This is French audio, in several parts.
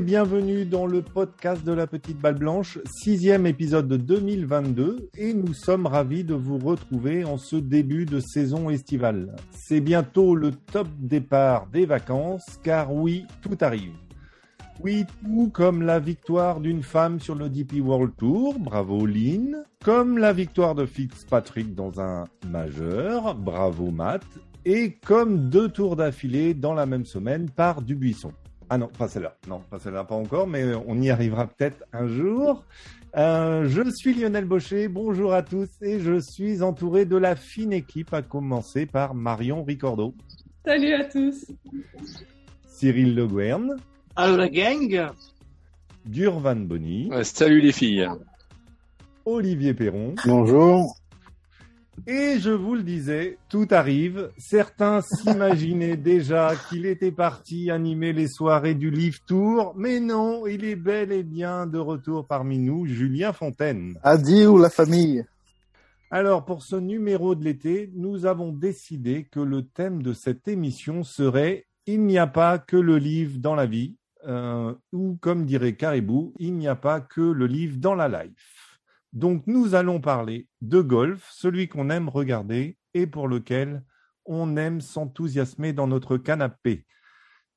bienvenue dans le podcast de la petite balle blanche, sixième épisode de 2022 et nous sommes ravis de vous retrouver en ce début de saison estivale. C'est bientôt le top départ des vacances car oui, tout arrive. Oui, tout comme la victoire d'une femme sur le DP World Tour, bravo Lynn, comme la victoire de Fitzpatrick dans un majeur, bravo Matt, et comme deux tours d'affilée dans la même semaine par Dubuisson. Ah non, pas celle-là. Non, pas celle-là, pas encore, mais on y arrivera peut-être un jour. Euh, je suis Lionel Baucher, bonjour à tous, et je suis entouré de la fine équipe, à commencer par Marion Ricordo. Salut à tous. Cyril Le Guern. Allô la gang. Durvan Bonny. salut les filles. Olivier Perron. Bonjour. Et je vous le disais, tout arrive. Certains s'imaginaient déjà qu'il était parti animer les soirées du Live Tour, mais non, il est bel et bien de retour parmi nous, Julien Fontaine. Adieu la famille? Alors, pour ce numéro de l'été, nous avons décidé que le thème de cette émission serait Il n'y a pas que le livre dans la vie, euh, ou comme dirait Caribou, il n'y a pas que le livre dans la life. Donc nous allons parler de golf, celui qu'on aime regarder et pour lequel on aime s'enthousiasmer dans notre canapé.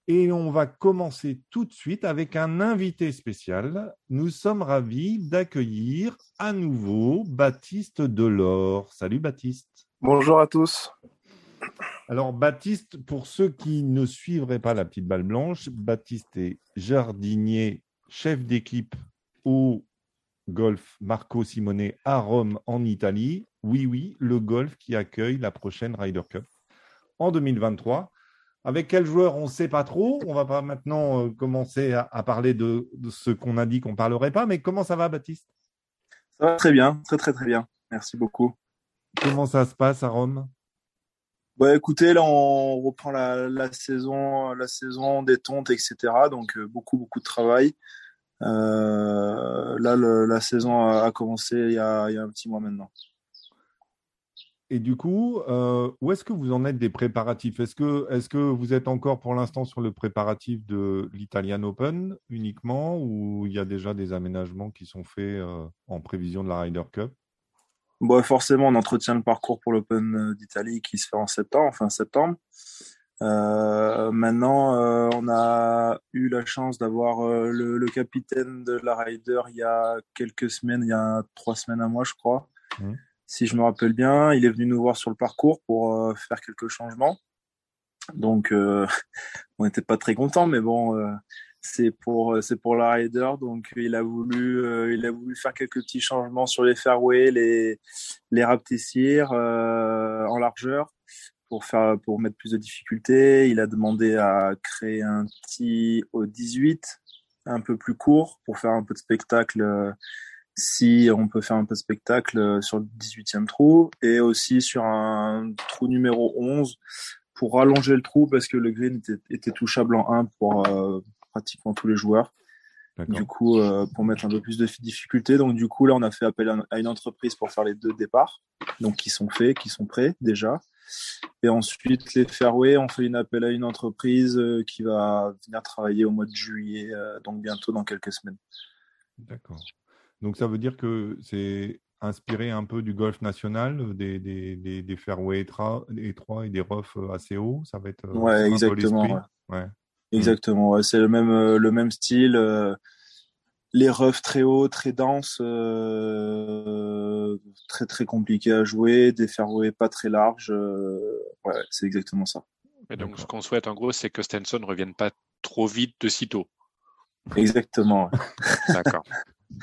Et on va commencer tout de suite avec un invité spécial. Nous sommes ravis d'accueillir à nouveau Baptiste Delors. Salut Baptiste. Bonjour à tous. Alors Baptiste, pour ceux qui ne suivraient pas la petite balle blanche, Baptiste est jardinier, chef d'équipe au golf Marco Simone à Rome en Italie. Oui, oui, le golf qui accueille la prochaine Ryder Cup en 2023. Avec quel joueur, on ne sait pas trop. On va pas maintenant euh, commencer à, parler de, ce qu'on a dit qu'on ne parlerait pas. Mais comment ça va, Baptiste? Ça va très bien, très très très bien. Merci beaucoup. Comment ça se passe à Rome? Bah, écoutez, là on reprend la, saison, la saison détente, etc. Donc euh, beaucoup beaucoup de travail. Euh, là, la saison a, commencé il y, a, un petit mois maintenant. Et du coup, euh, où est-ce que vous en êtes des préparatifs? Est-ce que, est que vous êtes encore pour l'instant sur le préparatif de l'Italian Open uniquement ou il y a déjà des aménagements qui sont faits euh, en prévision de la Ryder Cup? Bon, Forcément, on entretient le parcours pour l'Open d'Italie qui se fait en septembre, fin septembre. Euh, maintenant, euh, on a eu la chance d'avoir euh, le, capitaine de la Ryder il y a quelques semaines, il y a trois semaines à moi, je crois. Mmh. Si je me rappelle bien, il est venu nous voir sur le parcours pour faire quelques changements. Donc, on n'était pas très contents, mais bon, c'est pour c'est pour la Ryder. Donc, il a voulu il a voulu faire quelques petits changements sur les fairways, les les en largeur pour faire pour mettre plus de difficultés. Il a demandé à créer un tee au 18, un peu plus court, pour faire un peu de spectacle. Si on peut faire un peu de spectacle sur le 18e trou et aussi sur un trou numéro 11 pour rallonger le trou parce que le green était, touchable en 1 pour euh, pratiquement tous les joueurs. Du coup, euh, pour mettre un peu plus de difficulté. Donc, du coup, là, on a fait appel à une entreprise pour faire les deux départs. Donc, qui sont faits, qui sont prêts déjà. Et ensuite, les fairways, on fait une appel à une entreprise euh, qui va venir travailler au mois de juillet, euh, donc bientôt dans quelques semaines. D'accord. Donc ça veut dire que c'est inspiré un peu du golf national, des, des, des, fairways étroits et des roughs euh, assez hauts. Ça va être. Ouais, exactement. Ouais. Exactement. C'est le même, le même style les roughs très hauts, très denses, euh, très très compliqués à jouer, des fairways pas très larges. Euh, ouais, c'est exactement ça. Et donc ce qu'on souhaite en gros, c'est que Stenson ne revienne pas trop vite de sitôt. Exactement. D'accord.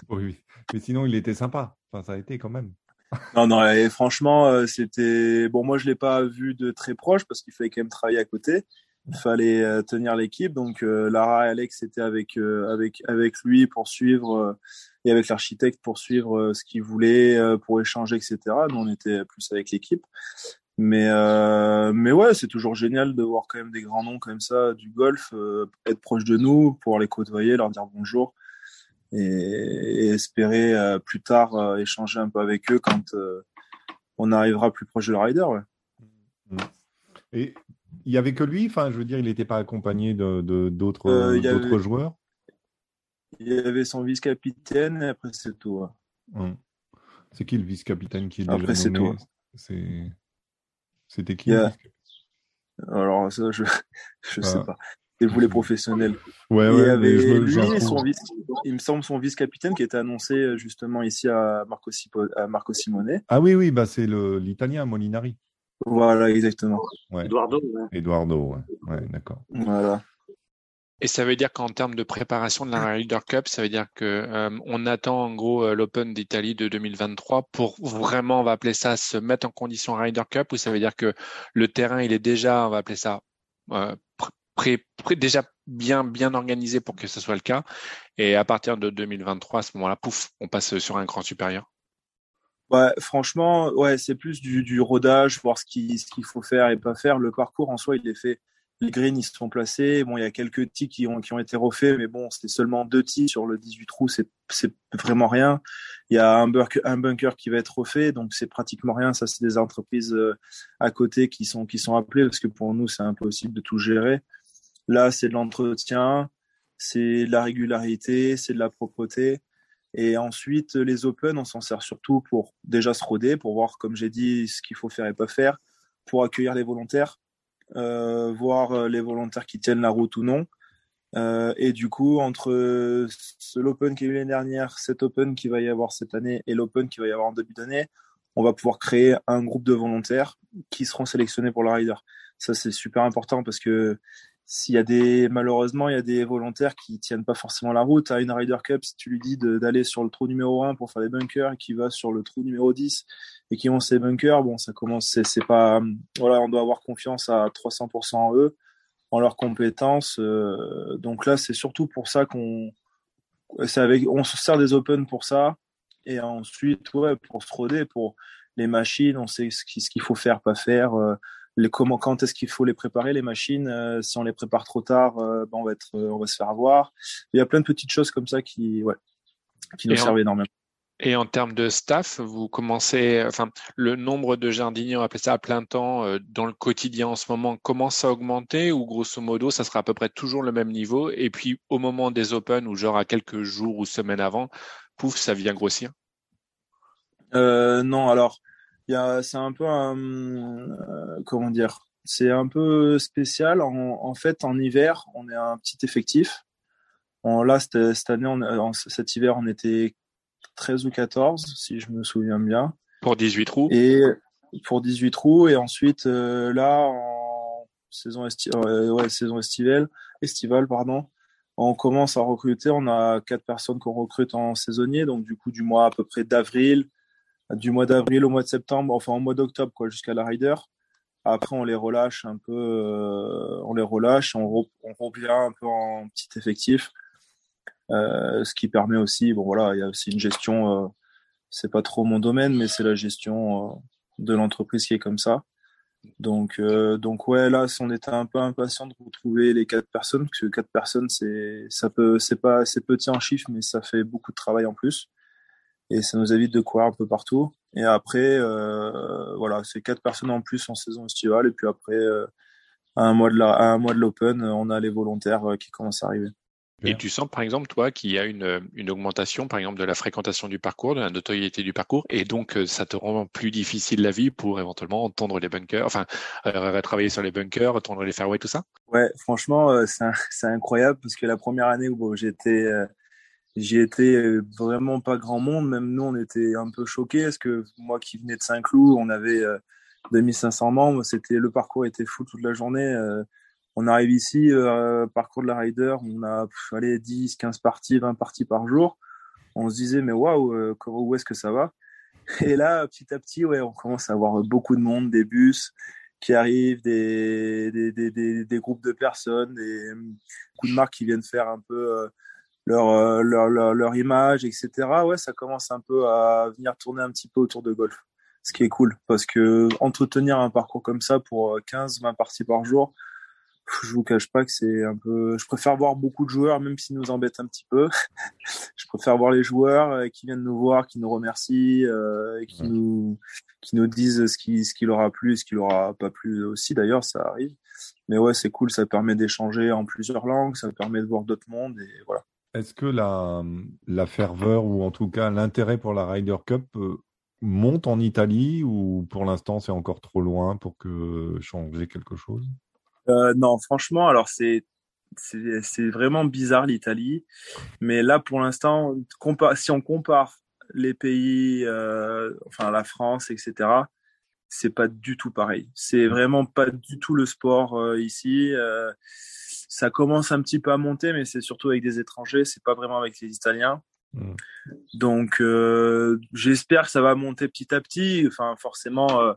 oui, mais sinon il était sympa. Enfin, ça a été quand même. non, non, et franchement, euh, c'était bon. Moi, je l'ai pas vu de très proche parce qu'il fallait quand même travailler à côté fallait euh, tenir l'équipe. Donc euh, Lara et Alex étaient avec euh, avec avec lui pour suivre et avec l'architecte pour suivre ce qu'il voulait, pour échanger, etc. Nous on était plus avec l'équipe. Mais mais ouais, c'est toujours génial de voir quand même des grands noms comme ça du golf être proche de nous, pour les côtoyer, leur dire bonjour et, espérer plus tard échanger un peu avec eux quand on arrivera plus proche de la rider. Il y avait que lui Enfin, je veux dire, il n'était pas accompagné de, d'autres, euh, joueurs? Il y avait son vice-capitaine et après c'est tout. C'est qui le vice-capitaine qui est déjà Après c'est tout. C'était qui Alors ça, je je sais ah. pas. C'est vous les professionnels. Ouais, ouais, il y avait lui, son vice, il me semble son vice-capitaine qui était annoncé justement ici à Marco, à Marco Simone. Ah oui, oui, bah c'est l'italien Molinari. Voilà, exactement. Eduardo. Eduardo, ouais, d'accord. Voilà. Et ça veut dire qu'en termes de préparation de la Ryder Cup, ça veut dire que euh, on attend en gros euh, l'Open d'Italie de 2023 pour vraiment, on va appeler ça, se mettre en condition Ryder Cup, ou ça veut dire que le terrain, il est déjà, on va appeler ça, euh, pré, déjà bien bien organisé pour que ce soit le cas. Et à partir de 2023, à ce moment-là, pouf, on passe sur un grand supérieur. Ouais, franchement, ouais, c'est plus du, du rodage, voir ce qu'il ce qu'il faut faire et pas faire. Le parcours en soi, il est fait les greens, ils sont placés. Bon, il y a quelques tis qui ont, qui ont été refaits, mais bon, c'est seulement deux tis sur le 18 trous, c'est, c'est vraiment rien. Il y a un bunker, un bunker qui va être refait, donc c'est pratiquement rien. Ça, c'est des entreprises euh, à côté qui sont, qui sont appelées, parce que pour nous, c'est impossible de tout gérer. Là, c'est de l'entretien, c'est de la régularité, c'est de la propreté. Et ensuite, les Open, on s'en sert surtout pour déjà se roder, pour voir, comme j'ai dit, ce qu'il faut faire et pas faire, pour accueillir les volontaires euh, voir euh, les volontaires qui tiennent la route ou non. Euh, et du coup, entre l'Open qui a eu l'année dernière, cet Open qui va y avoir cette année et l'Open qui va y avoir en début d'année, on va pouvoir créer un groupe de volontaires qui seront sélectionnés pour le rider. Ça, c'est super important parce que s'il y a des, malheureusement, il y a des volontaires qui tiennent pas forcément la route. À une Ryder Cup, si tu lui dis d'aller sur le trou numéro 1 pour faire des bunkers et qui va sur le trou numéro 10 et qui ont ses bunkers, bon, ça commence, c'est pas, voilà, on doit avoir confiance à 300% en eux, en leurs compétences. Euh, donc là, c'est surtout pour ça qu'on, avec, on se sert des Open pour ça. Et ensuite, ouais, pour se roder, pour les machines, on sait ce qu'il faut faire, pas faire. Euh, les comment, quand est-ce qu'il faut les préparer les machines. Euh, si on les prépare trop tard, euh, ben on va être, euh, on va se faire avoir. Il y a plein de petites choses comme ça qui, ouais, qui nous servent énormément. Et en termes de staff, vous commencez, enfin, le nombre de jardiniers, on appelle ça à plein temps, dans le quotidien en ce moment, commence à augmenter ou grosso modo, ça sera à peu près toujours le même niveau? Et puis, au moment des Open ou genre à quelques jours ou semaines avant, pouf, ça vient grossir? non, alors c'est un peu un, euh, comment dire, c'est un peu spécial. En, fait, en hiver, on est un petit effectif. En, là, cette, année, on, cet hiver, on était 13 ou 14, si je me souviens bien. Pour 18 trous. Et pour 18 trous. Et ensuite, euh, là, en saison, euh, saison estivale, estivale, pardon, on commence à recruter. On a quatre personnes qu'on recrute en saisonnier. Donc, du coup, du mois à peu près d'avril du mois d'avril au mois de septembre, enfin au mois d'octobre, quoi, jusqu'à la Rider. Après, on les relâche un peu, euh, on les relâche, on, on, revient un peu en petit effectif, euh, ce qui permet aussi, bon voilà, il y a aussi une gestion, euh, c'est pas trop mon domaine, mais c'est la gestion euh, de l'entreprise qui est comme ça. Donc, euh, donc ouais, là, on était un peu impatient de retrouver les quatre personnes, parce que quatre personnes, c'est, ça peut, c'est pas, c'est petit en chiffre, mais ça fait beaucoup de travail en plus et ça nous évite de courir un peu partout. Et après, euh, voilà, c'est quatre personnes en plus en saison estivale. Et puis après, euh, à un mois de la, à un mois de l'Open, on a les volontaires euh, qui commencent à arriver. Et tu sens, par exemple, toi, qu'il y a une, une augmentation, par exemple, de la fréquentation du parcours, de la notoriété du parcours, et donc ça te rend plus difficile la vie pour éventuellement tendre les bunkers, enfin, euh, travailler sur les bunkers, tendre les fairways, tout ça? Ouais, franchement, c'est incroyable parce que la première année où j'étais J'y étais euh, vraiment pas grand monde. Même nous, on était un peu choqués parce que moi qui venais de Saint-Cloud, on avait 2500 euh, membres. C'était le parcours était fou toute la journée. Euh, on arrive ici, parcours de la rider, on a allez, 10, 15 parties, 20 parties par jour. On se disait mais waouh, où est-ce que ça va? Et là, petit à petit, ouais, on commence à avoir beaucoup de monde, des bus qui arrivent, des, des, des, des, groupes de personnes, des coups de marque qui viennent faire un peu euh, leur, leur, leur, image, etc. Ouais, ça commence un peu à venir tourner un petit peu autour de golf. Ce qui est cool, parce que entretenir un parcours comme ça pour 15, euh, 20 parties par jour, je vous cache pas que c'est un peu. Je préfère voir beaucoup de joueurs, même s'ils nous embêtent un petit peu. je préfère voir les joueurs euh, qui viennent nous voir, qui nous remercient, euh, qui nous qui nous disent ce qui ce qui leur a plu, ce qui leur a pas plu aussi. D'ailleurs, ça arrive. Mais ouais, c'est cool. Ça permet d'échanger en plusieurs langues. Ça permet de voir d'autres mondes et voilà est-ce que la, la ferveur ou en tout cas l'intérêt pour la Ryder Cup euh, monte en Italie ou pour l'instant c'est encore trop loin pour que changer quelque chose? Euh, Non, franchement, alors c'est c'est vraiment bizarre l'Italie, mais là pour l'instant, si on compare les pays, euh, enfin la France, etc., c'est pas du tout pareil. C'est vraiment pas du tout le sport ici. Ça commence un petit peu à monter, mais c'est surtout avec des étrangers, c'est pas vraiment avec les Italiens. Mm. Donc, euh, j'espère que ça va monter petit à petit. Enfin, forcément, euh,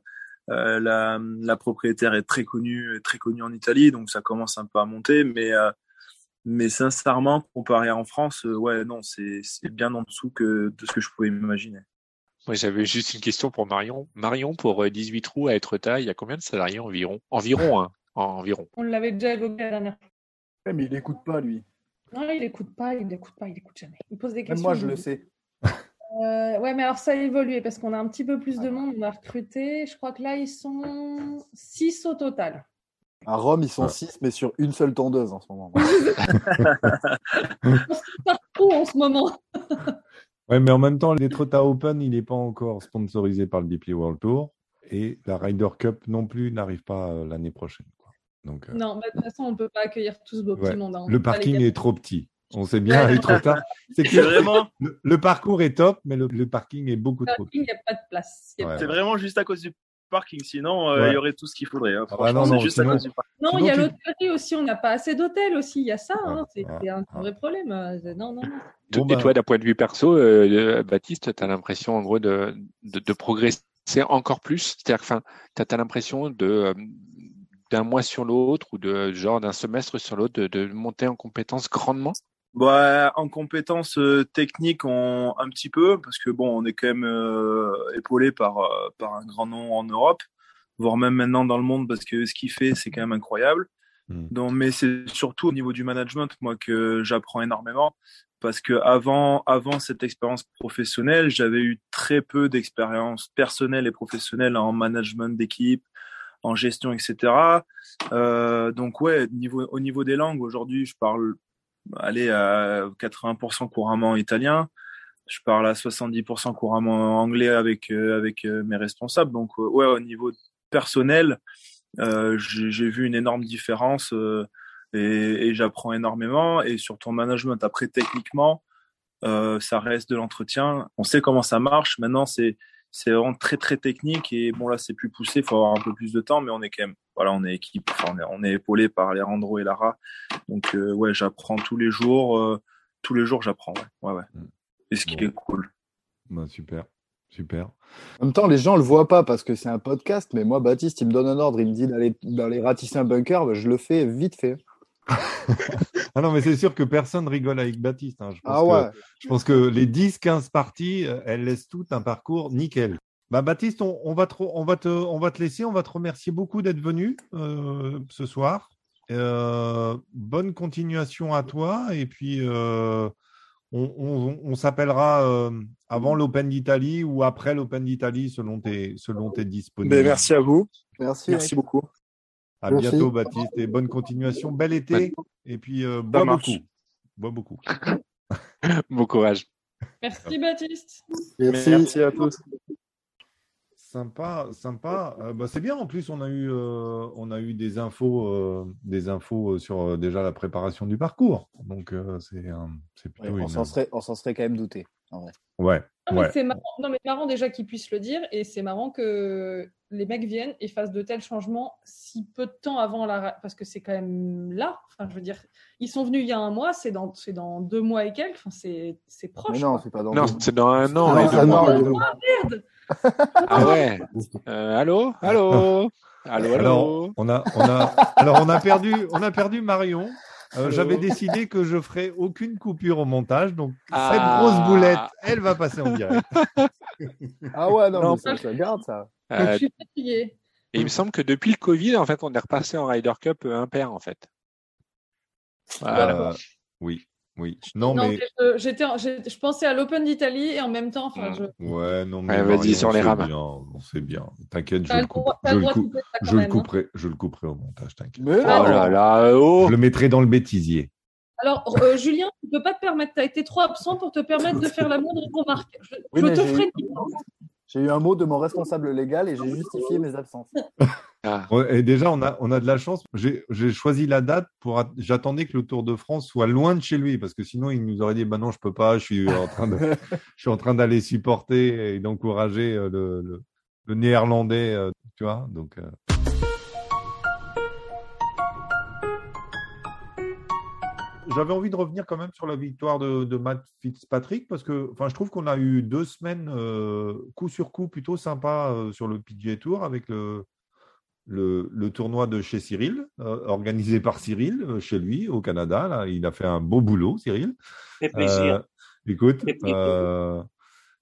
euh, la, la, propriétaire est très connue, très connue en Italie, donc ça commence un peu à monter. Mais, mais sincèrement, comparé en France, ouais, non, c'est bien en dessous que de ce que je pouvais imaginer. Moi, j'avais juste une question pour Marion. Marion, pour 18 trous à être taille, il y a combien de salariés environ? Environ, hein, environ. On l'avait déjà évoqué la dernière fois. Mais il n'écoute pas, lui. Non, il n'écoute pas, il n'écoute pas, il n'écoute jamais. Il pose des questions. Même moi, je le sais. Euh, ouais, mais alors ça a évolué parce qu'on a un petit peu plus de monde. On a recruté, je crois que là, ils sont 6 au total. À Rome, ils sont 6, mais sur une seule tondeuse en ce moment. partout en ce moment. ouais, mais en même temps, les Trota Open, il n'est pas encore sponsorisé par le DP World Tour. Et la Ryder Cup non plus n'arrive pas euh, l'année prochaine. Donc, euh, Non, de toute façon, on ne peut pas accueillir tout ce beau petit monde. Hein. Le parking est trop petit. On sait bien, il est trop tard. C'est que vraiment... le, parcours est top, mais le, parking est beaucoup trop petit. Il n'y a pas de place. C'est vraiment juste à cause du parking. Sinon, euh, il y aurait tout ce qu'il faudrait. Hein. Ah non, non, juste à cause du parking. Non, il y a l'hôtellerie aussi. On n'a pas assez d'hôtels aussi. Il y a ça. Hein. C'est un vrai problème. Euh, non, non, non. Et toi, d'un point de vue perso, Baptiste, tu as l'impression, en gros, de, de, progresser encore plus? C'est-à-dire que tu as, l'impression de d'un mois sur l'autre ou de genre d'un semestre sur l'autre de, monter en compétences grandement? Bah, en compétences euh, techniques, on, un petit peu, parce que bon, on est quand même euh, épaulé par, euh, par un grand nom en Europe, voire même maintenant dans le monde, parce que ce qu'il fait, c'est quand même incroyable. Hmm. Donc, mais c'est surtout au niveau du management, moi, que j'apprends énormément, parce que avant, avant cette expérience professionnelle, j'avais eu très peu d'expérience personnelle et professionnelle en management d'équipe, en gestion, etc. Euh, donc ouais, au niveau des langues, aujourd'hui, je parle allez, à 80% couramment italien. Je parle à 70% couramment anglais avec euh, avec euh, mes responsables. Donc euh, ouais, au niveau personnel, euh, j'ai vu une énorme différence et, et j'apprends énormément. Et sur ton management, après techniquement, ça reste de l'entretien. On sait comment ça marche. Maintenant, c'est c'est vraiment très très technique et bon là c'est plus poussé, il faut avoir un peu plus de temps, mais on est quand même voilà on est équipe, on est, on est épaulé par Alejandro et Lara, donc euh, ouais j'apprends tous les jours, euh, tous les jours j'apprends ouais ouais, ouais. Mm. et ce qui est cool. Bah, super. Super. En même temps, les gens le voient pas parce que c'est un podcast, mais moi, Baptiste, il me donne un ordre, il me dit d'aller les ratisser un bunker, bah, je le fais vite fait. Ah non, mais c'est sûr que personne rigole avec Baptiste. Hein. Je, pense ah ouais. que, je pense que les 10-15 parties, euh, elles laissent tout un parcours nickel. Bah, Baptiste, on, va te, on, va te, on va te laisser. On va te remercier beaucoup d'être venu euh, ce soir. Euh, bonne continuation à toi. Et puis, on, on s'appellera avant l'Open d'Italie ou après l'Open d'Italie selon tes, selon tes disponibilités. Ben, merci à vous. Merci, merci beaucoup. À bientôt, Baptiste, et bonne continuation. Bel été. Et puis, euh, bois beaucoup. Bois beaucoup. bon courage. Merci, Baptiste. Merci, à tous. Sympa, sympa. Euh, bah, c'est bien. En plus, on a eu, euh, on a eu des infos, des infos sur déjà la préparation du parcours. Donc, c'est plutôt. on s'en serait, serait, quand même douté. En vrai. Ouais. Non, mais c'est marrant. Non, mais marrant déjà qu'ils puissent le dire, et c'est marrant que les mecs viennent et fassent de tels changements si peu de temps avant la. Parce que c'est quand même là. Enfin, je veux dire, ils sont venus il y a un mois, c'est dans, c'est dans deux mois et quelques. Enfin, c'est, c'est proche. non, c'est pas dans. Non, c'est dans un an. Ah, ah, merde Ah ouais. Euh, allô, allô. Allô, allô. Alors, on a, on a, alors on a perdu, on a perdu Marion. Euh, j'avais décidé que je ferais aucune coupure au montage, donc cette ah. grosse boulette, elle va passer en direct. ah ouais, non, non mais ça, garde ça. Euh, je suis fatigué. Et il me semble que depuis le Covid, en fait, on est repassé en Ryder Cup impair, en fait. Euh, oui. Oui. Non, mais. Je, j'étais, je pensais à l'Open d'Italie et en même temps. Enfin, je... Ouais, non, mais. vas-y sur les rames. C'est bien. T'inquiète, je, le, je, le, je, le couperai, je le couperai au montage, t'inquiète. Mais oh là là, oh. Je le mettrai dans le bêtisier. Alors, euh, Julien, tu ne peux pas te permettre, tu as été trop absent pour te permettre de faire la moindre remarque. Je, Oui, je te ferai une. J'ai eu un mot de mon responsable légal et j'ai justifié mes absences. Ah, Et déjà, on a, on a de la chance. J'ai j'ai choisi la date pour. att- J'attendais que le Tour de France soit loin de chez lui parce que sinon, il nous aurait dit bah non, je peux pas. Je suis en train de, je suis en train d'aller supporter et d'encourager euh, le, le, le néerlandais, euh, tu vois. Donc. euh. J'avais envie de revenir quand même sur la victoire de, de Matt Fitzpatrick parce que, enfin, je trouve qu'on a eu deux semaines euh, coup sur coup plutôt sympa euh, sur le PGA Tour avec le, le, le tournoi de chez Cyril, euh, organisé par Cyril, chez lui, au Canada. Là, il a fait un beau boulot, Cyril. fait plaisir. Écoute,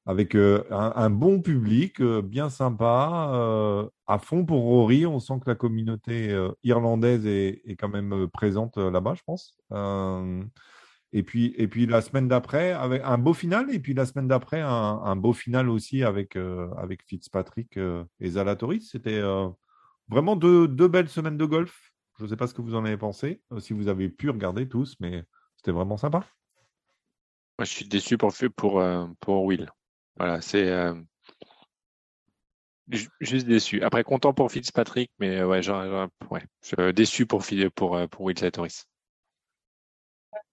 avec euh, un, bon public, euh, bien sympa, euh, à fond pour Rory. On sent que la communauté irlandaise est, quand même présente là-bas, je pense. Et puis, et puis la semaine d'après, avec un beau final, et puis la semaine d'après, un, beau final aussi avec, avec Fitzpatrick et Zalatoris. C'était vraiment deux, deux belles semaines de golf. Je ne sais pas ce que vous en avez pensé, si vous avez pu regarder tous, mais c'était vraiment sympa. moi, je suis déçu pour, pour, pour Will. Voilà, c'est euh, ju- juste déçu. Après, content pour Fitzpatrick, mais ouais, genre, genre, ouais, je- déçu pour, pour, euh, pour Will Zalatoris.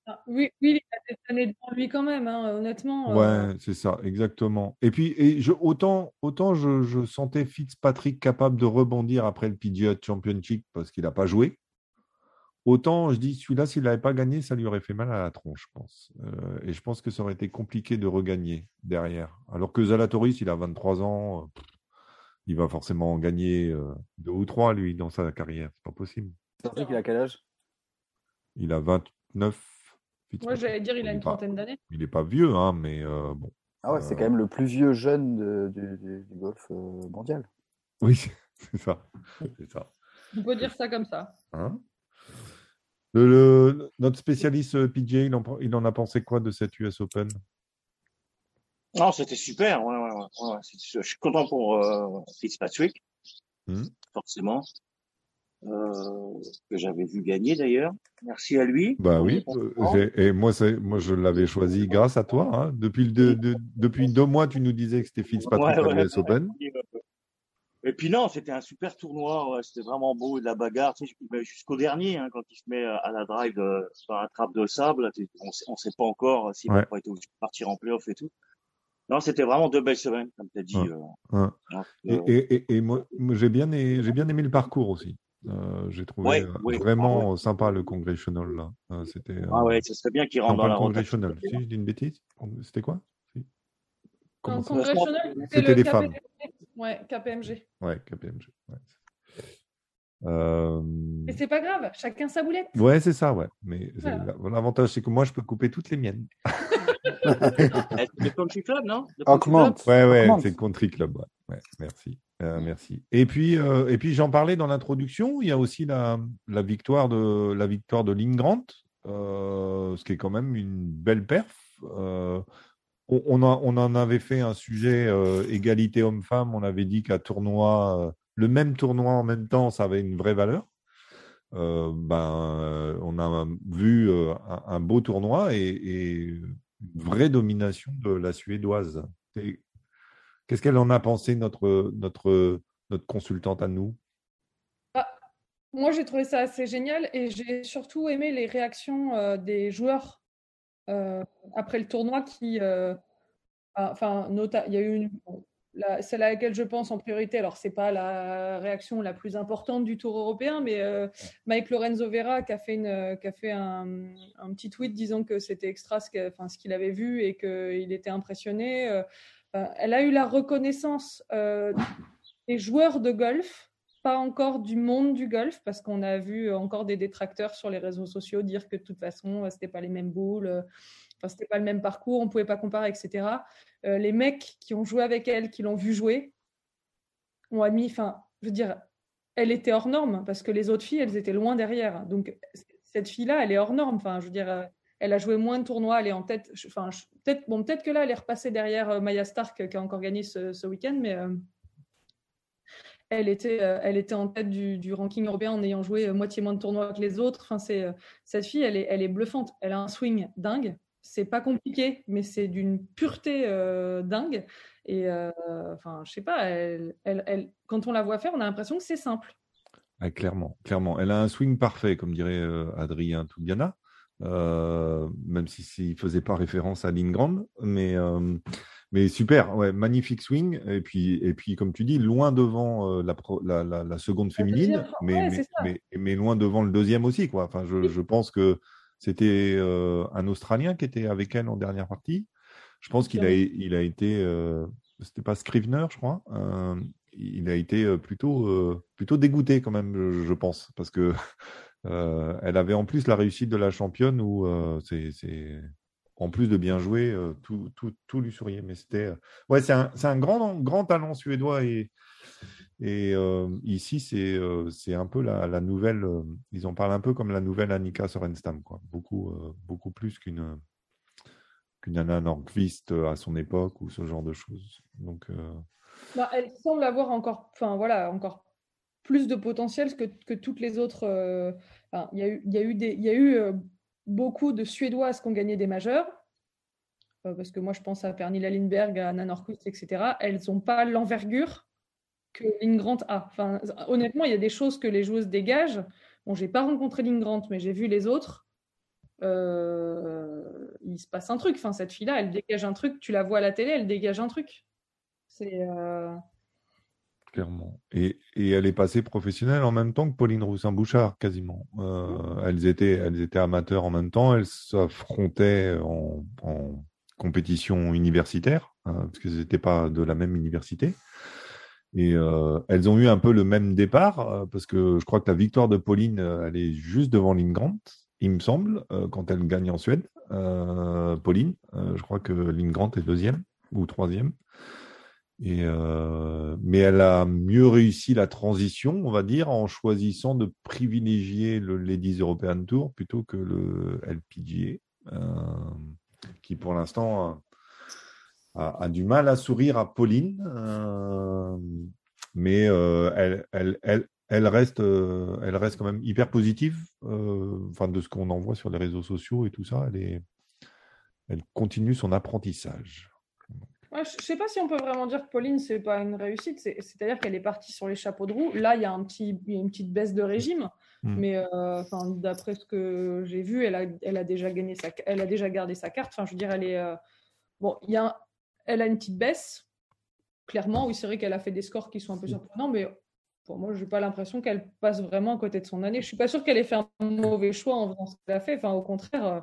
Ah, Oui, oui, il a des années devant lui quand même, hein, honnêtement. euh, Ouais, c'est ça, exactement. Et puis, et je, autant, autant je, je sentais Fitzpatrick capable de rebondir après le PGA Championship parce qu'il n'a pas joué. Autant je dis, celui-là, s'il n'avait pas gagné, ça lui aurait fait mal à la tronche, je pense. Euh, et je pense que ça aurait été compliqué de regagner derrière. Alors que Zalatoris, il a 23 ans, euh, pff, il va forcément en gagner euh, deux ou trois, lui, dans sa carrière. C'est pas possible. Patrick, il a quel âge? Il a 29. Moi, j'allais dire, il a une pas- trentaine d'années. Il n'est pas vieux, hein, mais euh, bon. Ah ouais, c'est quand même le plus vieux jeune de- du, du- du golf mondial. Oui, c'est ça. C'est ça. On peut dire ça comme ça. Hein? Le- le- notre spécialiste euh, PJ, il en, il en a pensé quoi de cette US Open? Non, c'était super. Ouais, ouais, ouais, Je suis content pour euh, Fitzpatrick, Mhm. forcément, euh, que j'avais vu gagner d'ailleurs. Merci à lui. Bah oui, euh, et moi, je l'avais choisi grâce à toi. hein. Depuis, le deux, deux- depuis deux mois, tu nous disais que c'était Fitzpatrick à l'US Open. Et puis non, c'était un super tournoi, ouais, c'était vraiment beau, de la bagarre, tu sais, jusqu'au dernier, hein, quand il se met à la drive euh, sur la trappe de sable, on sait, on sait pas encore s'il Ouais. va pas être obligé de partir en playoff et tout. Non, c'était vraiment deux belles semaines, comme tu as dit. Ouais. euh, Et, euh, et- et- et moi, j'ai bien, aimé- j'ai bien aimé le parcours aussi. Euh, j'ai trouvé Ouais, euh, ouais. vraiment sympa le Congressional. Là. Euh, c'était, euh, ah ouais, ce serait bien qu'il rentre dans le la. Congressional. Si, je dis une bêtise. C'était quoi? Si. Comment congressional, C'était le les femmes. Ouais, KPMG. Ouais, KPMG. Ouais. Euh, Et c'est pas grave, chacun sa boulette. Ouais, c'est ça, ouais. Mais c'est- Voilà. l'avantage, c'est que moi, je peux couper toutes les miennes. Eh, Le country club, non? Augmente. Ouais, ouais, c'est le Country Club. Ouais, Ouais, merci. Euh, merci. Et puis, euh, et puis j'en parlais dans l'introduction. Il y a aussi la, la victoire de la victoire de Lynn Grant, euh, ce qui est quand même une belle perf. On, en avait fait un sujet euh, égalité homme-femme. On avait dit qu'à tournoi, euh, le même tournoi en même temps, ça avait une vraie valeur. Euh, ben, on a vu un, beau tournoi et, une vraie domination de la Suédoise. Qu'est-ce qu'elle en a pensé, notre, notre, notre consultante à nous? Moi, j'ai trouvé ça assez génial et j'ai surtout aimé les réactions des joueurs euh, après le tournoi qui, euh, enfin, il y a eu celle à laquelle je pense en priorité. Alors, c'est pas la réaction la plus importante du Tour européen, mais euh, Mike Lorenzo Vera qui a fait un, petit tweet disant que c'était extra ce qu'il avait vu et qu'il était impressionné. Euh, elle a eu la reconnaissance des joueurs de golf encore du monde du golf, parce qu'on a vu encore des détracteurs sur les réseaux sociaux dire que de toute façon, euh, c'était pas les mêmes boules, euh, enfin, c'était pas le même parcours, on pouvait pas comparer, etc. Euh, les mecs qui ont joué avec elle, qui l'ont vu jouer, ont admis, enfin, je veux dire, elle était hors norme, parce que les autres filles, elles étaient loin derrière. Donc, cette fille-là, elle est hors norme. Enfin, je veux dire, euh, elle a joué moins de tournois, elle est en tête. Enfin, peut-être, que là, elle est repassée derrière euh, Maya Stark, qui a encore gagné ce, week-end, mais. euh, elle était, euh, elle était en tête du, ranking européen en ayant joué moitié moins de tournois que les autres. Enfin, c'est, cette fille, elle est, elle est bluffante. Elle a un swing dingue. C'est pas compliqué, mais c'est d'une pureté dingue. Et enfin, je sais pas, elle, elle, quand on la voit faire, on a l'impression que c'est simple. Ah, clairement, clairement. Elle a un swing parfait, comme dirait Adrien Toubiana. Euh, même s'il ne faisait pas référence à Lingrand. Mais, euh, mais super, ouais, magnifique swing. Et puis, et puis, comme tu dis, loin devant euh, la, la, la, seconde féminine, mais, mais, mais, loin devant le deuxième aussi. Quoi. Enfin, je, je pense que c'était un Australien qui était avec elle en dernière partie. Je pense qu'il a, il a été, c'était pas Scrivener, je crois. il a été plutôt, plutôt dégoûté quand même, je, je pense, parce que euh, elle avait en plus la réussite de la championne où euh, c'est en plus de bien jouer, euh, tout, tout, tout. Mais c'était, ouais, c'est un, un, grand, grand talent suédois et, et ici c'est, c'est un peu la, la, nouvelle. ils en parlent un peu comme la nouvelle Annika Sorenstam, quoi. Beaucoup, beaucoup plus qu'une qu'une Anna Nordqvist à son époque ou ce genre de choses. Donc, bah, elle semble avoir encore, enfin voilà, encore plus de potentiel que, que toutes les autres. Euh, il y, a eu, y, a eu des, y a eu euh, beaucoup de Suédoises qui ont gagné des majeurs, euh, parce que moi je pense à Pernilla Lindberg, à Anna Norquist, etc. Elles n'ont pas l'envergure que Lingrant a. Enfin, honnêtement, il y a des choses que les joueuses dégagent. Bon, j'ai pas rencontré Lingrant, mais j'ai vu les autres. il se passe un truc. Enfin, cette fille-là, elle dégage un truc. Tu la vois à la télé, elle dégage un truc. C'est clairement. Et, et, elle est passée professionnelle en même temps que Pauline Roussin-Bouchard, quasiment. Euh, elles, étaient, elles étaient amateurs en même temps, elles s'affrontaient en, en, compétition universitaire, hein, parce qu'elles n'étaient pas de la même université. Et euh, elles ont eu un peu le même départ, euh, parce que je crois que la victoire de Pauline, elle est juste devant Lingrant, il me semble, quand elle gagne en Suède. Pauline, je crois que Lingrant est deuxième ou troisième. Euh, mais elle a mieux réussi la transition, on va dire, en choisissant de privilégier le Ladies European Tour plutôt que le LPGA, euh, qui pour l'instant a, du mal à sourire à Pauline, euh, mais elle, reste, quand même hyper positive, enfin de ce qu'on en voit sur les réseaux sociaux et tout ça. Elle continue son apprentissage je ne sais pas si on peut vraiment dire que Pauline, c'est pas une réussite. C'est-à-dire qu'elle est partie sur les chapeaux de roue. Là, il y a, un petit, une petite baisse de régime. Mm. Mais euh, d'après ce que j'ai vu, elle a, elle, a déjà gagné sa, elle a déjà gardé sa carte. Enfin, je veux dire, elle est. Euh, bon, y a elle a une petite baisse. Clairement, oui, c'est vrai qu'elle a fait des scores qui sont un peu surprenants, mais pour moi, je n'ai pas l'impression qu'elle passe vraiment à côté de son année. Je ne suis pas sûre qu'elle ait fait un mauvais choix en faisant ce qu'elle a fait. Enfin, au contraire, euh,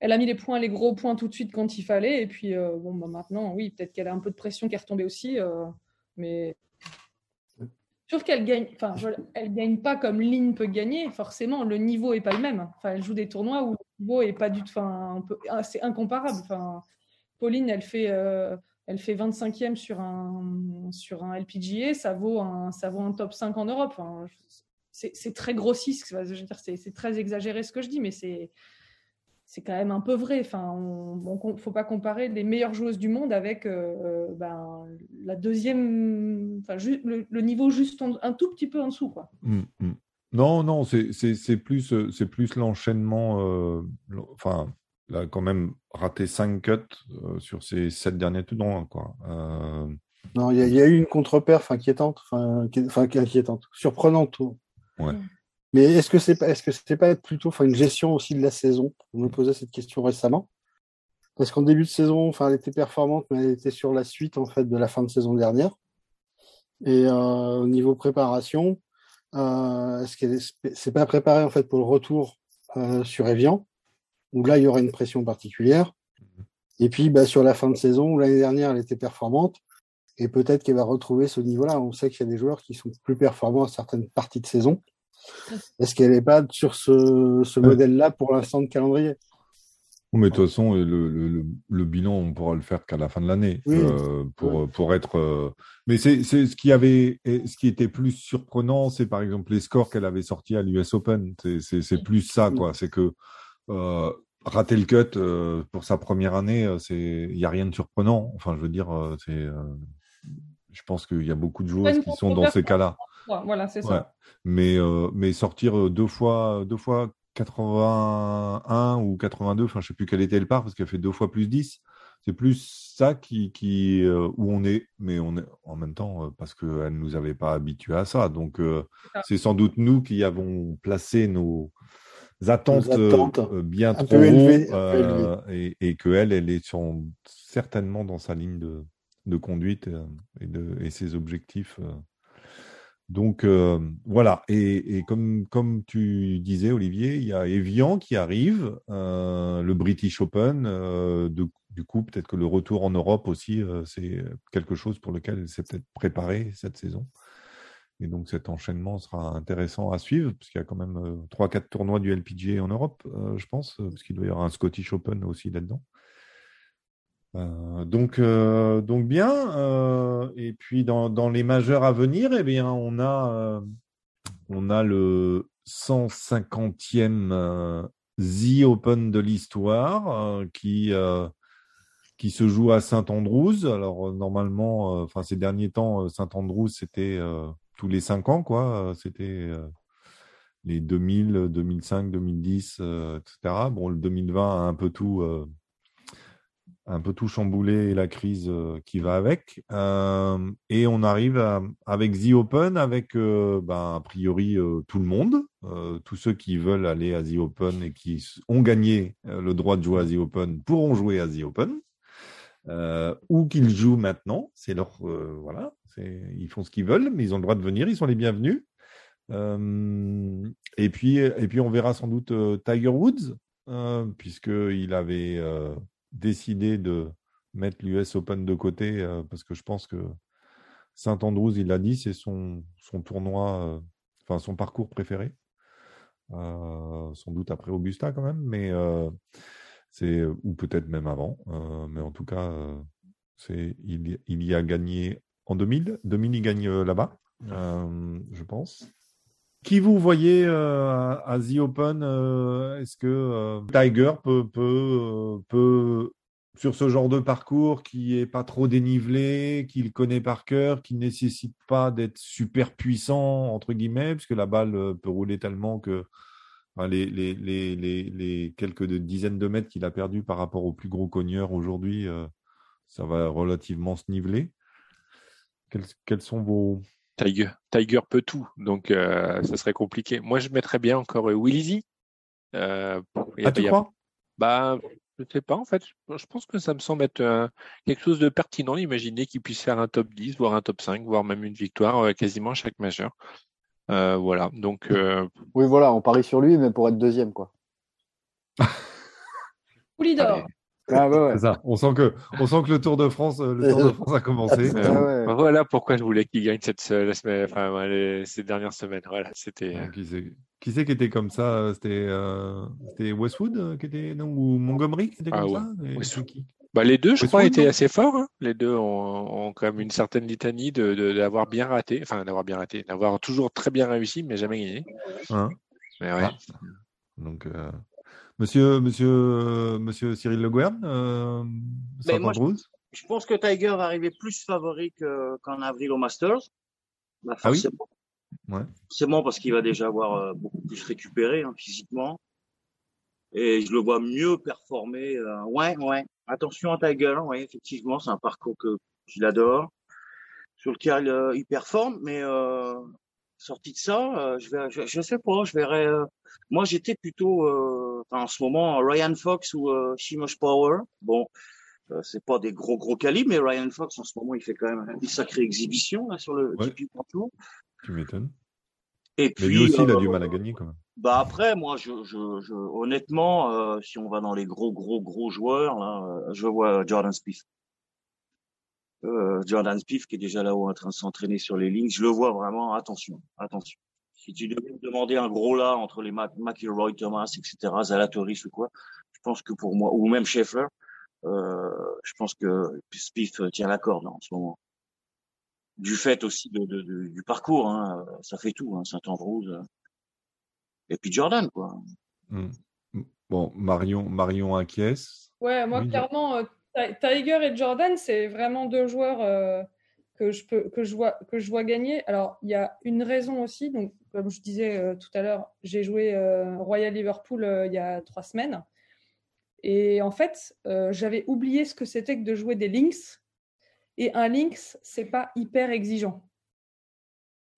elle a mis les points, les gros points tout de suite quand il fallait. Et puis, euh, bon, bah, maintenant, oui, peut-être qu'elle a un peu de pression qui est retombée aussi. Euh, mais sûr qu'elle gagne, enfin, elle gagne pas comme Lynn peut gagner. Forcément, le niveau est pas le même. Enfin, elle joue des tournois où le niveau est pas du tout, enfin, ah, c'est incomparable. Enfin, Pauline, elle fait, euh, elle fait 25e sur un, sur un LPGA, ça vaut un, ça vaut un top 5 en Europe. c'est très grossiste, je veux dire, c'est très exagéré ce que je dis, mais c'est c'est quand même un peu vrai. Enfin, il ne faut pas comparer les meilleures joueuses du monde avec euh, ben, la deuxième, enfin, le, niveau juste un tout petit peu en dessous. Quoi. Mmh, mmh. Non, non, c'est plus, plus l'enchaînement. Euh, enfin, là, quand même, raté 5 cuts euh, sur ces 7 derniers tours. Quoi. Non, il y, a eu une contre-perf inquiétante, enfin, inquiétante, surprenante. Ouais. Mais est-ce que c'est pas, est-ce que c'est pas plutôt, enfin, une gestion aussi de la saison? On me posait cette question récemment. Parce qu'en début de saison, enfin, elle était performante, mais elle était sur la suite en fait de la fin de saison dernière. Et euh, au niveau préparation, euh, est-ce qu'elle c'est pas préparé en fait pour le retour euh, sur Evian, où là il y aurait une pression particulière. Et puis bah, sur la fin de saison, où l'année dernière elle était performante, et peut-être qu'elle va retrouver ce niveau-là. On sait qu'il y a des joueurs qui sont plus performants à certaines parties de saison. Est-ce qu'elle n'est pas sur ce, modèle-là pour l'instant de calendrier? Mais de toute façon, le, le, bilan, on pourra le faire qu'à la fin de l'année. Euh, pour, pour être. Euh, mais c'est ce qui avait, ce qui était plus surprenant, c'est par exemple les scores qu'elle avait sortis à l'US Open. C'est plus ça, quoi. C'est que euh, rater le cut pour sa première année, c'est il y a rien de surprenant. Enfin, je veux dire, c'est je pense qu'il y a beaucoup de joueuses qui sont dans ces cas-là. Voilà, c'est ça. Mais, euh, mais sortir deux fois, deux fois 81 ou 82, enfin je sais plus quel était le part parce qu'elle fait deux fois plus 10. C'est plus ça qui, qui où on est, mais on est en même temps parce qu'elle ne nous avait pas habitués à ça. Donc c'est sans doute nous qui avons placé nos, attentes, bien trop haut et, et qu'elle, elle est certainement dans sa ligne de, de conduite et, de, et ses objectifs. Donc voilà, et, comme, comme tu disais Olivier, il y a Evian qui arrive, le British Open, du coup peut-être que le retour en Europe aussi, c'est quelque chose pour lequel elle s'est peut-être préparée cette saison. Et donc cet enchaînement sera intéressant à suivre, puisqu'il y a quand même 3-4 tournois du LPGA en Europe, je pense, parce qu'il doit y avoir un Scottish Open aussi là-dedans. Euh, donc, euh, donc bien. Euh, et puis dans, dans, les majeurs à venir, eh bien, on a, on a le 150e The Open de l'histoire qui, qui se joue à Saint-Andrews. Alors normalement, enfin ces derniers temps, Saint-Andrews c'était tous les cinq ans, quoi. C'était les 2000, 2005, 2010, etc. Bon, le 2020 a un peu tout un peu tout chamboulé et la crise euh, qui va avec. Euh, et on arrive avec The Open, avec euh, ben, a priori tout le monde, tous ceux qui veulent aller à The Open et qui ont gagné le droit de jouer à The Open pourront jouer à The Open. ou qu'ils jouent maintenant, c'est leur voilà, ils font ce qu'ils veulent, mais ils ont le droit de venir, ils sont les bienvenus. et puis et puis on verra sans doute Tiger Woods puisqu'il avait décidé de mettre l'US Open de côté euh, parce que je pense que Saint-Andrews, il l'a dit, c'est son, son tournoi, euh, enfin son parcours préféré. Euh, sans doute après Augusta quand même, mais c'est ou peut-être même avant. mais en tout cas, c'est il, il, y a gagné en 2000. 2000, il gagne là-bas, je pense. Qui vous voyez à The Open Est-ce que Tiger peut, peut, peut sur ce genre de parcours qui est pas trop dénivelé, qu'il connaît par cœur, qui nécessite pas d'être super puissant, entre guillemets, puisque la balle euh, peut rouler tellement que les, les, les, les, quelques dizaines de mètres qu'il a perdu par rapport au plus gros cogneur aujourd'hui, euh, ça va relativement se niveler. Quels, sont vos... Tiger, Tiger peut tout, donc euh, ça serait compliqué. Moi, je mettrais bien encore Willy ah, tu crois? Bah, je sais pas, en fait. Je pense que ça me semble être euh, quelque chose de pertinent d'imaginer qu'il puisse faire un top 10, voire un top 5, voire même une victoire euh, quasiment à chaque majeur. Euh, voilà. Donc. Oui, voilà, on parie sur lui, mais pour être deuxième, quoi. Poulidor. Ah ouais, ça. On sent que, on sent que le Tour de France, le Tour de France a commencé. Ah voilà pourquoi je voulais qu'il gagne cette la semaine, enfin, ces dernières semaines. Voilà, c'était. Qui c'est qui était comme ça euh, euh, C'était Westwood euh, qui était, non, ou Montgomery qui était comme ah, ça bah, Les deux, je crois, étaient assez forts. Hein. Les deux ont, quand même une certaine litanie d'avoir de, bien raté, enfin d'avoir bien raté, d'avoir toujours très bien réussi, mais jamais gagné. Hein? Mais ouais. Ah. Donc, monsieur, monsieur, monsieur Cyril Le Guern, euh, ben, moi, je, pense que Tiger va arriver plus favori qu'en avril au Masters. Bah, ah oui? bon parce qu'il va déjà avoir euh, beaucoup plus récupéré hein, physiquement. Et je le vois mieux performer. Euh, ouais, ouais. Attention à Tiger, ouais, effectivement, c'est un parcours que je l'adore, sur lequel euh, il performe, mais sorti de ça, je vais, je, sais pas, je verrai. moi, j'étais plutôt, en ce moment, Ryan Fox ou Shimosh Power. Bon, c'est pas des gros gros calibres, mais Ryan Fox en ce moment, il fait quand même une sacrée exhibition là, sur le ouais. Tour. Tu m'étonnes. Et puis, Mais lui aussi, il a du mal à gagner quand même. Bah après, moi, je, je, honnêtement, euh, si on va dans les gros, gros, gros joueurs, là, euh, je vois Jordan Spieth. Euh, Jordan Spieth qui est déjà là-haut en train de s'entraîner sur les lignes, je le vois vraiment. Attention, attention. Si tu devais me demander un gros là entre les McIlroy, Thomas, etc., Zalatoris ou quoi, je pense que pour moi, ou même Scheffler, euh, je pense que Spieth tient la corde en ce moment du fait aussi de, de, du parcours. Hein, ça fait tout, hein, Saint-Andrews. Euh. Et puis Jordan, quoi. Hmm. Bon, Marion, Marion acquiesce. Ouais, moi, clairement, euh, Tiger et Jordan, c'est vraiment deux joueurs euh, que je vois gagner. Alors il y a une raison aussi. Donc comme je disais euh, tout à l'heure, j'ai joué euh, Royal Liverpool il y a trois semaines. Et en fait, j'avais oublié ce que c'était que de jouer des links. Et un links, c'est pas hyper exigeant.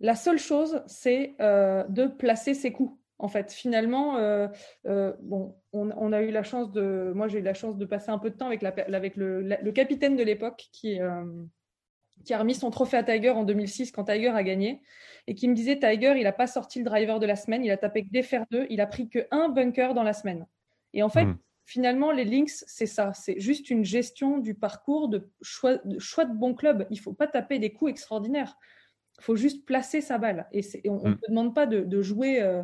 La seule chose, c'est de placer ses coups. En fait, finalement, euh, euh, bon, on, on a eu la chance de, moi j'ai eu la chance de passer un peu de temps avec, la, avec le, la- le capitaine de l'époque qui, euh, qui a remis son trophée à Tiger en 2006 quand Tiger a gagné et qui me disait Tiger, il n'a pas sorti le driver de la semaine, il a tapé que des fer 2, il a pris que un bunker dans la semaine. Et en fait, Mm. finalement, les links, c'est ça, c'est juste une gestion du parcours, de choix de, choix de bon club. Il faut pas taper des coups extraordinaires. Il faut juste placer sa balle. Et, on ne Mm. te demande pas de, de jouer euh,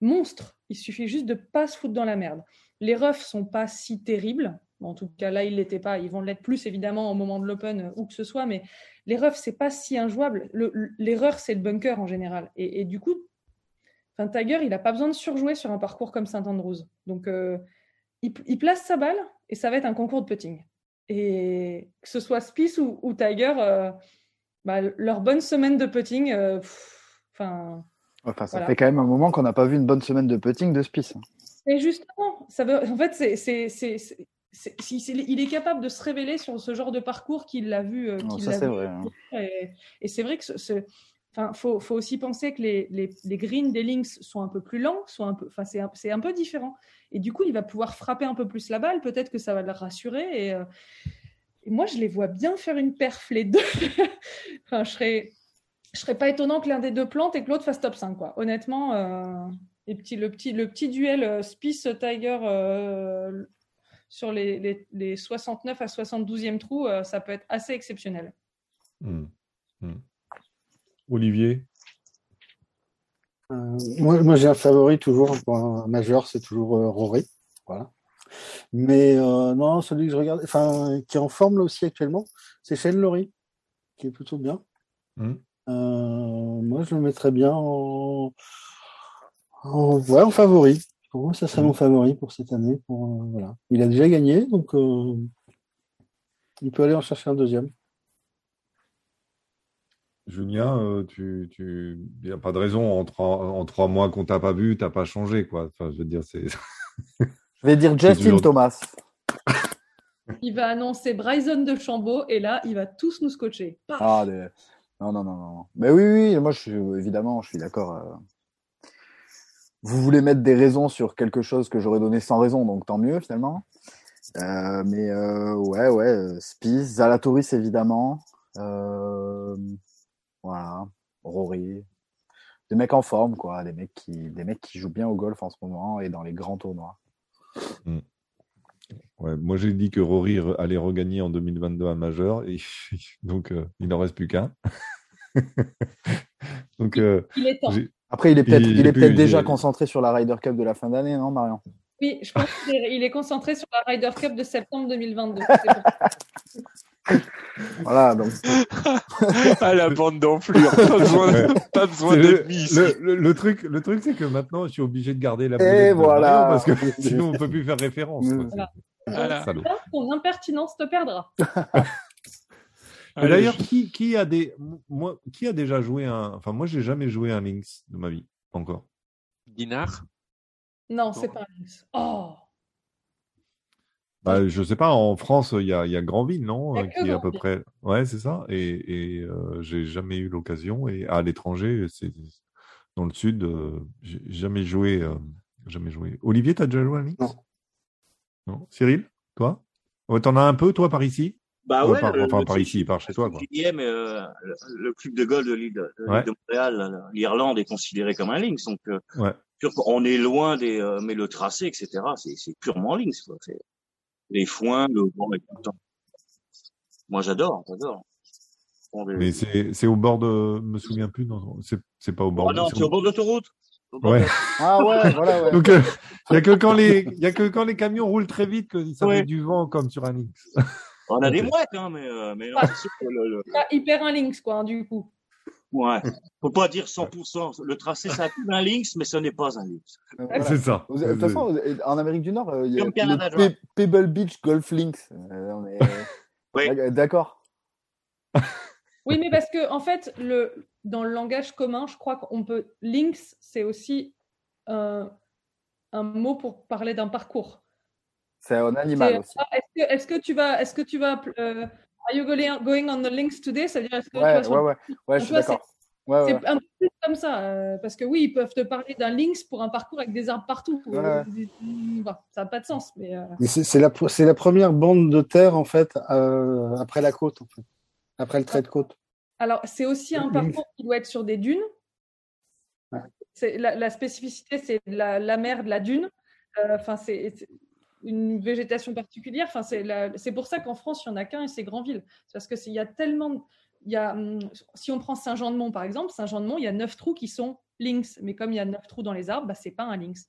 monstre. Il suffit juste de pas se foutre dans la merde. Les refs sont pas si terribles. En tout cas, là, ils l'étaient pas. Ils vont l'être plus, évidemment, au moment de l'Open, euh, où que ce soit. Mais les refs, c'est pas si injouable. Le- le- L'erreur, c'est le bunker en général. Et, du coup, enfin, Tiger, il n'a pas besoin de surjouer sur un parcours comme Saint-Andrews. Donc, euh, il, place sa balle et ça va être un concours de putting. Et que ce soit Spieth ou, ou Tiger, euh, bah, leur bonne semaine de putting, pff, enfin, ça Voilà. fait quand même un moment qu'on n'a pas vu une bonne semaine de putting de Spice. Et justement, ça veut, en fait, c'est, c'est, c'est, c'est- c'est- si- si- il est capable de se révéler sur ce genre de parcours qu'il l'a vu. euh, qu'il ça l'a c'est vu. vrai. hein. Et, et c'est vrai que ce, ce- enfin, faut, faut aussi penser que les, les, les greens des links sont un peu plus lents, sont un peu, enfin, c'est un, c'est un peu différent. Et du coup, il va pouvoir frapper un peu plus la balle. Peut-être que ça va le rassurer. Et, euh, et moi, je les vois bien faire une perf les deux. enfin, je serais, je serais pas étonnant que l'un des deux plante et que l'autre fasse top 5, quoi. Honnêtement. euh, les petits, le, petit, le petit duel euh, Spice-Tiger euh, sur les, les, les 69 à 72e trous, euh, ça peut être assez exceptionnel. Hmm. Hmm. Olivier? Euh, moi, moi j'ai un favori toujours pour un majeur, c'est toujours euh, Rory. Voilà. Mais euh, non, celui que je regarde, enfin, qui est en forme là aussi actuellement, c'est Shane Lowry, qui est plutôt bien. Hmm. Euh, moi, je le mettrais bien en, en, ouais, en favori. Pour moi, ça serait mon favori pour cette année. Pour, euh, voilà. Il a déjà gagné, donc euh, il peut aller en chercher un deuxième. Julien, tu, tu, il n'y a pas de raison en trois, en trois mois qu'on t'a pas vu, t'as pas changé, quoi. Enfin, je veux dire, c'est. Je vais dire Justin toujours- Thomas. Il va annoncer Bryson de Chambaud et là, il va tous nous scotcher. Ah, des- non, non, non, non. Mais oui, oui, moi, je suis, évidemment, je suis d'accord. euh. Vous voulez mettre des raisons sur quelque chose que j'aurais donné sans raison, donc tant mieux, finalement. Euh, mais euh, ouais, ouais, Spieth, Zalatoris, évidemment. Voilà, Rory. Des mecs en forme, quoi. Des mecs, qui, des mecs qui jouent bien au golf en ce moment et dans les grands tournois. Ouais, moi, j'ai dit que Rory allait regagner en 2022 un majeur, et donc euh, il n'en reste plus qu'un. donc, euh, Il est temps. j'ai- Après, il est peut-être Il- il est déjà concentré sur la Ryder Cup de la fin d'année, non, Marion? Oui, je pense qu'il est, il est concentré sur la Ryder Cup de septembre 2022. C'est pour- Voilà, donc Ah, la bande d'enflure. Pas besoin, pas besoin d'être mis le- le- le truc, le truc, c'est que maintenant, je suis obligé de garder la Et voilà. Parce que sinon, on peut plus faire référence. quoi. Voilà. Voilà. Salaud. Ton impertinence te perdra. Mais D'ailleurs, qui, qui a des, moi, qui a déjà joué un, enfin, moi, j'ai jamais joué un Lynx de ma vie, encore. Dinard? Non, c'est pas un Lynx. Oh Bah, je sais pas, en France, il y a, il y a Grandville, non? Euh, Qui est à peu près. Ouais, c'est ça. Et, et euh, j'ai jamais eu l'occasion. Et à l'étranger, c'est dans le sud, euh, j'ai jamais joué. euh, jamais joué. Olivier, t'as déjà joué à un Lynx? Non. Non. Cyril, toi? T'en as un peu, toi, par ici? Bah Ouais, par- le- enfin, le par ici, par chez toi, quoi. euh, le, le club de golf de l'île de, Ouais. de Montréal, l'Irlande est considéré comme un links. Donc, euh, Ouais. qu'on est loin des, euh, mais le tracé, etc., c'est, purement links. Quoi. Les foins, le vent et tout. Moi, j'adore, j'adore. On Mais c'est au bord de. Je me souviens plus. non, C'est pas au bord de. non, c'est au bord de l'autoroute. Ouais. de- Ah ouais, voilà, ouais. Donc, il n'y a, que quand les- y a que quand les camions roulent très vite que ça Ouais. fait du vent comme sur un Lynx. On a des mouettes, hein, mais, euh, mais non, c'est sûr que le, le- hyper un Lynx, quoi, hein, du coup. ouais. Faut pas dire 100%. Le tracé, ça a tout un links, mais ce n'est pas un links. Euh, voilà. C'est ça. De toute façon, en Amérique du Nord, euh, il y a Canada, Pe- Pebble Beach Golf Links. Euh, on est- Oui. D'ac- D'accord. Oui, Oui, mais parce que en fait, le, dans le langage commun, je crois qu'on peut. Links, c'est aussi un, un mot pour parler d'un parcours. C'est un animal aussi. Ah, Est-ce que, est-ce que tu vas, est-ce que tu vas, euh, are you going, on the links today? Ça veut dire est-ce que tu Ouais, vas sur ouais, ouais, ouais, je Tu suis vois, d'accord. Ouais, C'est ouais. un peu plus comme ça, euh, parce que oui, ils peuvent te parler d'un links pour un parcours avec des arbres partout. Ouais, Euh, bon, ça n'a pas de sens, mais euh, Mais c'est la, la première bande de terre, en fait, euh, après la côte, en fait. Après le trait de côte. Alors c'est aussi un parcours qui doit être sur des dunes. La, la spécificité, c'est la, la mer de la dune. Euh, Enfin, c'est c'est une végétation particulière. Enfin, c'est pour ça qu'en France, il n'y en a qu'un et c'est Grandville. Parce que s'il y a tellement, il y a, hum, si on prend Saint-Jean-de-Mont par exemple, Saint-Jean-de-Mont, il y a neuf trous qui sont lynx, mais comme il y a neuf trous dans les arbres, bah, c'est pas un lynx.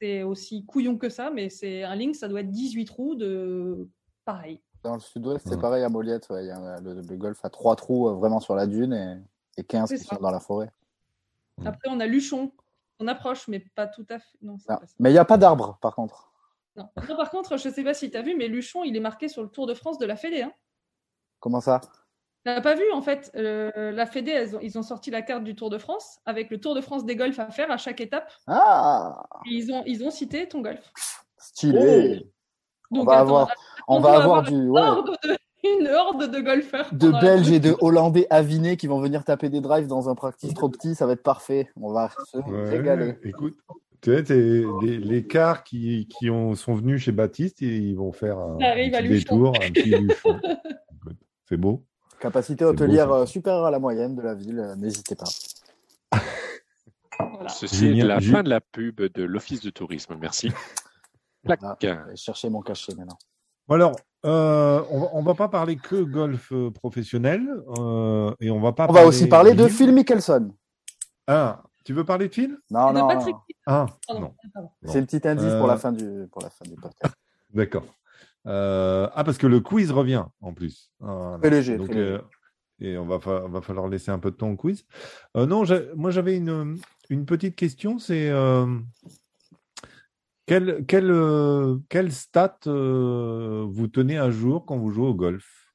C'est aussi couillon que ça, mais c'est un lynx, ça doit être 18 trous de pareil. Dans le sud-ouest, c'est Ouais. pareil à Moliette. ouais, il y a le, le golfe a trois trous euh, vraiment sur la dune et, et 15 C'est qui sont dans la forêt. Mm. Après, on a Luchon. On approche, mais pas tout à fait. Non, c'est Non. pas ça. Mais il n'y a pas d'arbres, par contre. Non. Non, par contre, je ne sais pas si tu as vu, mais Luchon, il est marqué sur le Tour de France de la Fédé. Hein. Comment ça? Tu n'as pas vu, en fait, euh, la Fédé, elles ont- ils ont sorti la carte du Tour de France avec le Tour de France des golfs à faire à chaque étape. Ah Et ils ont, ils ont cité ton golf. Stylé On va attends, avoir, on on va doit avoir avoir du, ouais, horde de- une horde de golfeurs. de la Belges et de Hollandais avinés qui vont venir taper des drives dans un practice trop petit. Ça va être parfait. On va se Ouais, régaler. écoute, tu les, les cars qui, qui ont, sont venus chez Baptiste, et ils vont faire un, Ça arrive un à petit Luchon. détour, un petit luchon. Écoute, C'est beau. Capacité hôtelière beau, euh, supérieure à la moyenne de la ville. euh, N'hésitez pas. Voilà. Ceci est la fin de la pub de l'Office de tourisme. Merci. Clac. Ah, je vais chercher mon cachet maintenant. Alors, euh, on, va- on va pas parler que golf euh, professionnel, euh, et on va pas. On va aussi parler de. Phil Mickelson. Ah, tu veux parler de Phil? Non, non, Patrick. Ah, Pardon, non, c'est le petit indice Euh, pour la fin du pour la fin du podcast. d'accord. Euh, ah, parce que le quiz revient en plus. Voilà. Très léger, Donc, très léger. euh, et on va, fa- va falloir laisser un peu de temps au quiz. Euh, non, moi j'avais une, une petite question, c'est quelle, quelle, euh, quelle stat euh, vous tenez à jour quand vous jouez au golf?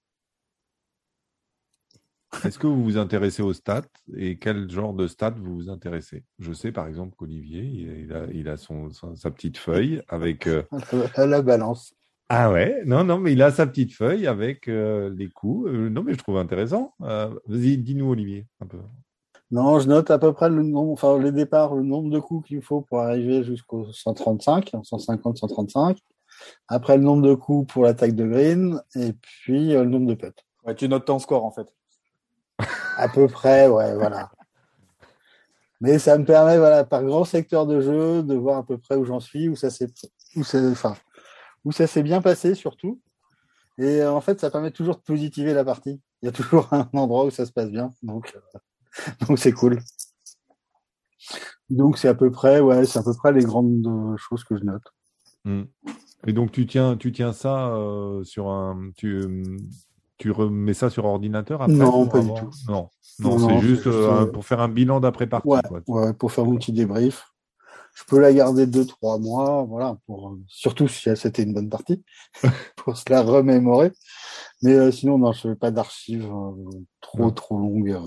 Est-ce que vous vous intéressez aux stats? Et quel genre de stats vous vous intéressez? Je sais par exemple qu'Olivier, il, a, il a son, son- sa petite feuille avec... euh, la balance. ah ouais, non, non, mais il a sa petite feuille avec les coups. Non, mais je trouve intéressant. Vas-y, dis-nous, Olivier, un peu. Non, je note à peu près le nombre, enfin, le départ, le nombre de coups qu'il faut pour arriver jusqu'au 135, 150, 135. Après, le nombre de coups pour l'attaque de green, et puis euh, le nombre de putts. Ouais, tu notes ton score en fait. À peu près, ouais, voilà. Mais ça me permet, voilà, par grand secteur de jeu, de voir à peu près où j'en suis, où ça s'est, où enfin, où ça s'est bien passé surtout. Et euh, en fait, ça permet toujours de positiver la partie. Il y a toujours un endroit où ça se passe bien, donc, euh, donc c'est cool. Donc c'est à peu près, ouais, c'est à peu près les grandes euh, choses que je note. Hmm. Et donc, tu tiens, tu tiens ça euh, sur un. Tu, tu remets ça sur ordinateur après Non, pas du tout. Non, non, Non, c'est juste euh, pour faire un bilan d'après-partie. Ouais, quoi. ouais, pour faire mon petit débrief. Je peux la garder deux, trois mois, voilà, pour surtout si c'était une bonne partie, pour se la remémorer. Mais euh, sinon, non, je fais pas d'archives trop, trop longues.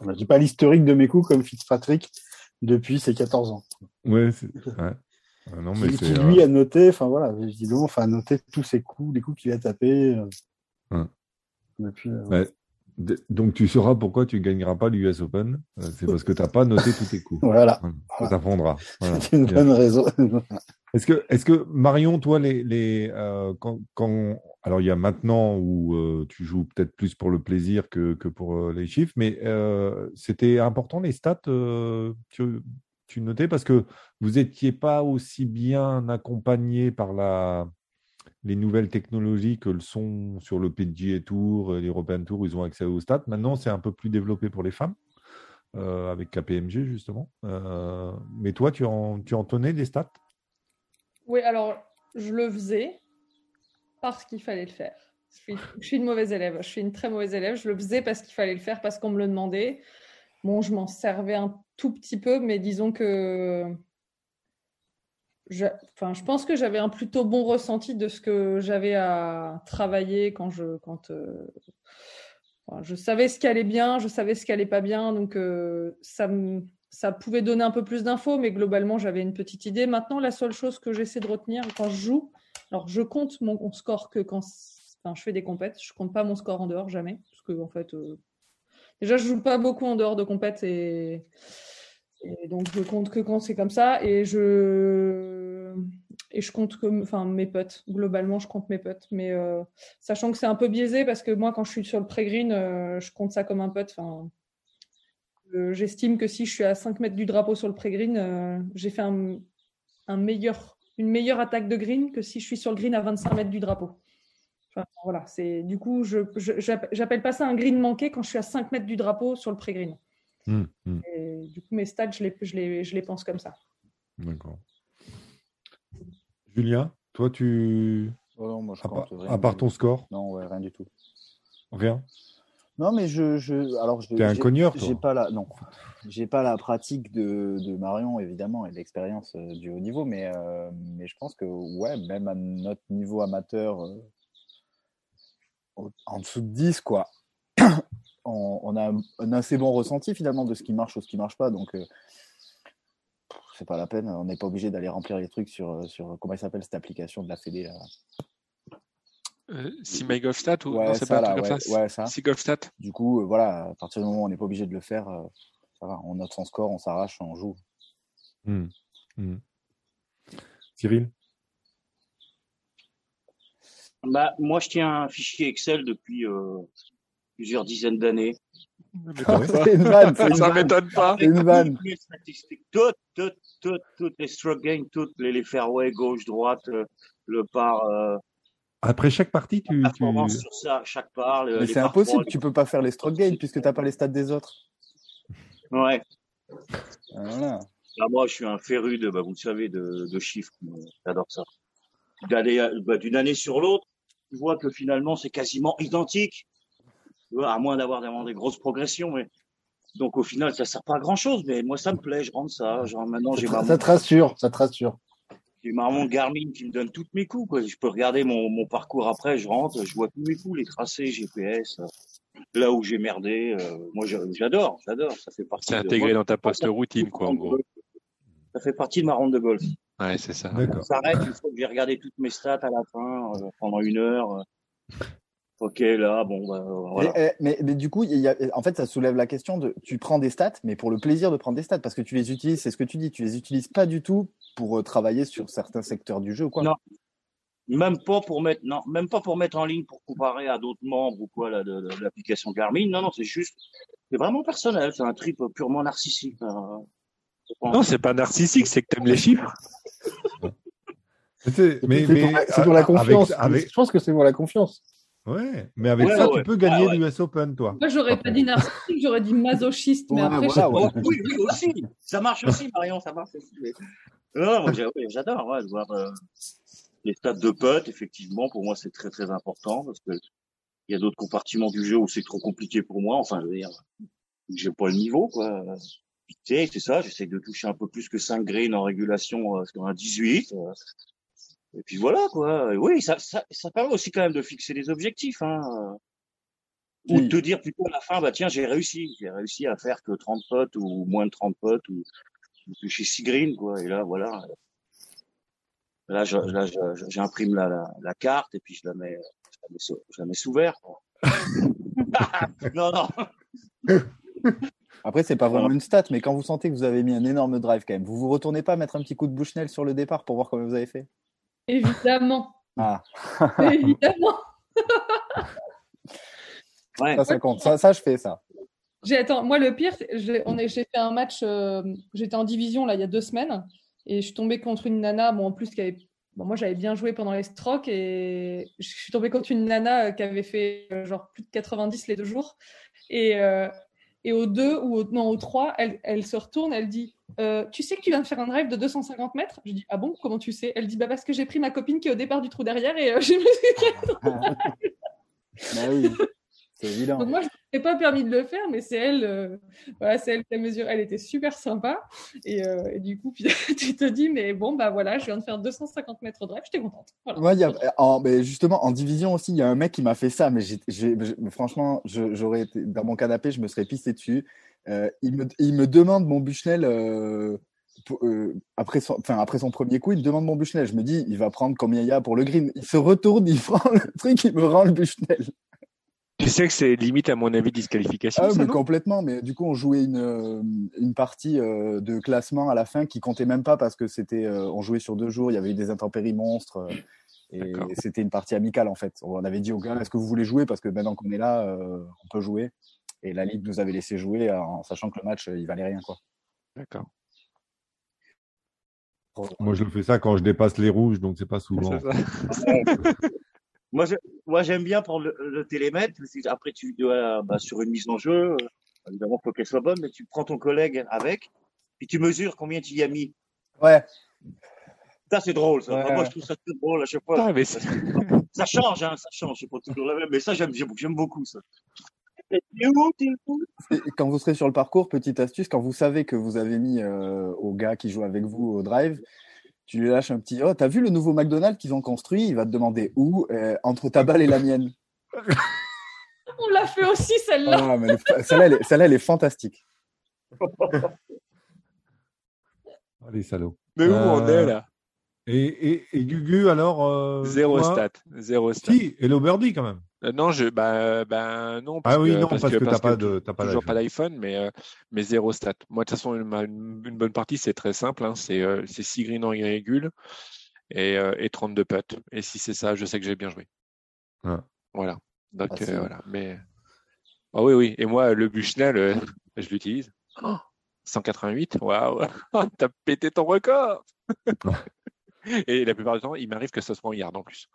Voilà, j'ai pas l'historique de mes coups comme Fitzpatrick depuis ses 14 ans. Ouais, c'est- ouais. Ah non, mais Qui, lui euh, a noté, enfin voilà, évidemment, enfin a noté tous ses coups, les coups qu'il a tapés. euh, depuis, euh, ouais. Donc, tu sauras pourquoi tu gagneras pas l'US Open. Euh, C'est parce que tu n'as pas noté tous tes coups. Voilà, Ça t'apprendra. Voilà. c'est une bonne raison. Est-ce que, Marion, toi, les, les, euh, quand, quand- alors il y a maintenant où euh, tu joues peut-être plus pour le plaisir que, que pour euh, les chiffres, mais euh, c'était important les stats, euh, tu, tu notais parce que vous n'étiez pas aussi bien accompagné par la, les nouvelles technologies que le sont sur le PGA Tour, l'European Tour, ils ont accès aux stats. Maintenant, c'est un peu plus développé pour les femmes. euh, avec KPMG justement. Euh, mais toi, tu en, tu en tenais des stats? Oui, alors je le faisais parce qu'il fallait le faire. Je suis une mauvaise élève. Je suis une très mauvaise élève. Je le faisais parce qu'il fallait le faire, parce qu'on me le demandait. Bon, je m'en servais un tout petit peu, mais disons que je, enfin, je pense que j'avais un plutôt bon ressenti de ce que j'avais à travailler quand je, quand, euh, je savais ce qui allait bien, je savais ce qui allait pas bien, donc euh, ça, ça pouvait donner un peu plus d'infos, mais globalement, j'avais une petite idée. Maintenant, la seule chose que j'essaie de retenir quand je joue, alors je compte mon mon score que quand enfin, je fais des compètes, je compte pas mon score en dehors jamais, parce que en fait, euh, déjà, je joue pas beaucoup en dehors de compètes et, donc je compte que quand c'est comme ça, et je et je compte comme, enfin, mes potes. Globalement, je compte mes potes, mais euh, sachant que c'est un peu biaisé parce que moi, quand je suis sur le pré-green, euh, je compte ça comme un putt. Enfin, euh, j'estime que si je suis à 5 mètres du drapeau sur le pré-green, j'ai fait un, un meilleur, une meilleure attaque de green que si je suis sur le green à 25 mètres du drapeau. Enfin, voilà, c'est du coup, je j'appelle pas ça un green manqué quand je suis à 5 mètres du drapeau sur le pré-green. Hmm, Et du coup, mes stats, je les, je les, je les pense comme ça. D'accord. Julien, toi, tu. Oh non, moi, je À part, rien à part du- ton score, Non, ouais, rien du tout. rien? Non, mais je, je alors je. T'es un cogneur, toi. J'ai pas la, non, j'ai pas la pratique de, de Marion évidemment et l'expérience euh, du haut niveau, mais euh, mais je pense que ouais, même à notre niveau amateur, euh, en dessous de 10 quoi, on, on a un, un assez bon ressenti finalement de ce qui marche ou ce qui marche pas, donc. euh, c'est pas la peine, on n'est pas obligé d'aller remplir les trucs sur, euh, sur comment il s'appelle cette application de la Fédé là. Euh, si My Golf Stat ou Ouais, non, c'est pas un là, truc comme ouais, ça. ouais, ça. Si Golf Stat. Du coup, euh, voilà, à partir du moment où on n'est pas obligé de le faire, euh, ça va, on note son score, on s'arrache, on joue. Hmm, hmm. Cyril? Bah, moi, je tiens un fichier Excel depuis euh, plusieurs dizaines d'années. c'est une vanne, Ça m'étonne pas. C'est une vanne. Toutes les statistiques, toutes, toutes, toutes, toutes les stroke gains, toutes les, les fairways, gauche, droite, euh, le par, euh, Après chaque partie, tu. tu... sur ça, chaque par. le- Mais c'est impossible, tu peux pas faire les stroke gains puisque t'as pas les stats des autres. Ouais. Voilà. Ah, moi, je suis un féru de, bah, vous le savez, de, de chiffres. J'adore ça. Euh, bah, d'une année sur l'autre, tu vois que finalement, c'est quasiment identique. Tu vois, à moins d'avoir vraiment des grosses progressions, mais. Donc, au final, ça sert pas à grand chose, mais moi, ça me plaît, je rentre ça. Genre, maintenant, j'ai ma, Ça te rassure, ça te rassure. j'ai ma montre Garmin qui me donne toutes mes coups, quoi. Je peux regarder mon, mon parcours après, je rentre, je vois tous mes coups, les tracés, GPS, euh, là où j'ai merdé. euh, moi, j'adore, j'adore. Ça fait partie C'est intégré dans ta post-routine, quoi, en gros. Ça fait partie de ma ronde de golf. Ouais, c'est ça. D'accord. s'arrête une fois que j'ai regardé toutes mes stats à la fin, euh, pendant une heure. euh. Ok, là, bon, bah, voilà. Mais, eh, mais, mais du coup, il y a, en fait, ça soulève la question de tu prends des stats, mais pour le plaisir de prendre des stats, parce que tu les utilises, c'est ce que tu dis, tu les utilises pas du tout pour euh, travailler sur certains secteurs du jeu, quoi? Non. Même pas pour mettre, non, même pas pour mettre en ligne pour comparer à d'autres membres ou quoi là, de, de- de l'application Garmin. Non, non, c'est juste, c'est vraiment personnel. C'est un trip purement narcissique. hein. Non, c'est pas narcissique, c'est que t'aimes les chiffres. Mais, c'est- pour, la- avec- confiance. avec- Je pense que c'est pour la confiance. Ouais, mais avec Ouais, ça, ouais. tu peux gagner Ouais, ouais. l'US Open, toi. Moi, j'aurais pas dit narcissique, j'aurais dit masochiste, mais Ouais, après, voilà. Oh, oui, oui, aussi. Ça marche aussi, Marion, ça marche aussi. mais- Non, moi, j'adore, ouais, de voir euh, les stats de potes, effectivement, pour moi, c'est très, très important parce que il y a d'autres compartiments du jeu où c'est trop compliqué pour moi. Enfin, je veux dire, j'ai pas le niveau, quoi. Puis, tu sais, c'est ça, j'essaie de toucher un peu plus que 5 greens en régulation euh, sur un 18. euh, et puis voilà, quoi. Et oui, ça, ça, ça permet aussi quand même de fixer des objectifs, hein. Ou de te dire plutôt à la fin, bah tiens, j'ai réussi. J'ai réussi à faire que 30 potes ou moins de 30 potes ou, ou toucher 6 greens, quoi. Et là, voilà. Là, je, j'imprime la, la, la carte et puis je la mets, je la mets, sous, je la mets sous verre, quoi. non, non. Après, c'est pas vraiment une stat, mais quand vous sentez que vous avez mis un énorme drive quand même, vous vous retournez pas mettre un petit coup de Bushnell sur le départ pour voir comment vous avez fait? Évidemment, Ah, évidemment. Ouais. ça, ça compte. Ça, ça, je fais ça. J'ai attends, moi le pire, j'ai on est- j'ai fait un match, euh, j'étais en division là il y a deux semaines et je suis tombée contre une nana, bon en plus qui avait, bon, moi j'avais bien joué pendant les strokes et je suis tombée contre une nana euh, qui avait fait euh, genre plus de 90 les deux jours et euh, et au 2 ou au, non au 3, elle, elle se retourne, elle dit euh, tu sais que tu viens de faire un drive de 250 mètres? Je dis ah bon comment tu sais? Elle dit bah parce que j'ai pris ma copine qui est au départ du trou derrière et euh, je me suis Bah oui. C'est évident. Donc moi, je m'ai pas permis de le faire, mais c'est elle, euh, voilà, c'est elle qui a mesuré. Elle était super sympa. Et, euh, et du coup, puis, tu te dis, mais bon, bah voilà, je viens de faire 250 mètres de drive, j'étais contente. Voilà. Ouais, il y a, en, mais justement, en division aussi, il y a un mec qui m'a fait ça, mais franchement, j'aurais été dans mon canapé, je me serais pissé dessus. Euh, il, me, il me demande mon Bushnell euh, euh, après, son, enfin, après son premier coup, il me demande mon Bushnell. Je me dis, il va prendre combien il y a pour le green. Il se retourne, il prend le truc, il me rend le Bushnell. Tu sais que c'est limite, à mon avis, disqualification. Ah, ça, mais complètement. Mais du coup, on jouait une, euh, une partie euh, de classement à la fin qui comptait même pas parce que c'était, euh, on jouait sur deux jours, il y avait eu des intempéries monstres. euh, et c'était une partie amicale en fait. On avait dit aux gars, est-ce que vous voulez jouer? Parce que maintenant qu'on est là, euh, on peut jouer. Et la Ligue nous avait laissé jouer en sachant que le match, il valait rien. quoi. D'accord. Moi, je le fais ça quand je dépasse les rouges, donc c'est pas souvent. Moi, je- moi, j'aime bien prendre le, le télémètre. parce que Après, tu dois, bah, sur une mise en jeu, euh, évidemment, faut qu'elle soit bonne, mais tu prends ton collègue avec, puis tu mesures combien tu y as mis. Ouais, Ça, c'est drôle, ça. Ouais, Moi, je trouve ça très drôle à chaque fois. Ah, mais Ça change, hein, ça change. C'est pas toujours la même, mais ça, j'aime, j'aime j'aime beaucoup, ça. Et quand vous serez sur le parcours, petite astuce, quand vous savez que vous avez mis euh, au gars qui joue avec vous au drive, tu lui lâches un petit Oh, t'as vu le nouveau McDonald's qu'ils ont construit? Il va te demander où Euh, Entre ta balle et la mienne. On l'a fait aussi, celle-là. Ah, mais le- celle-là, elle, est- celle-là, elle est fantastique. Les salauds. Mais où on Euh, est là? Et, et, et Gugu, alors euh, Zéro stat. Zéro stat. Si, et Birdie quand même. Euh, non, je, bah, bah, non. Ah oui, que- non, parce que t'as pas de- toujours pas d'iPhone, mais, euh, mais zéro stat. Moi, de toute façon, une, une, une bonne partie, c'est très simple. Hein, c'est euh, c'est 6 greens en irrégule et, euh, et 32 putts. Et si c'est ça, je sais que j'ai bien joué. Ouais. Voilà. Donc, Ah, euh, voilà. Mais, ah oui, oui. Et moi, le Bushnell, euh, je l'utilise. Oh, 188. Waouh. T'as pété ton record. et la plupart du temps, il m'arrive que ce soit en yard en plus.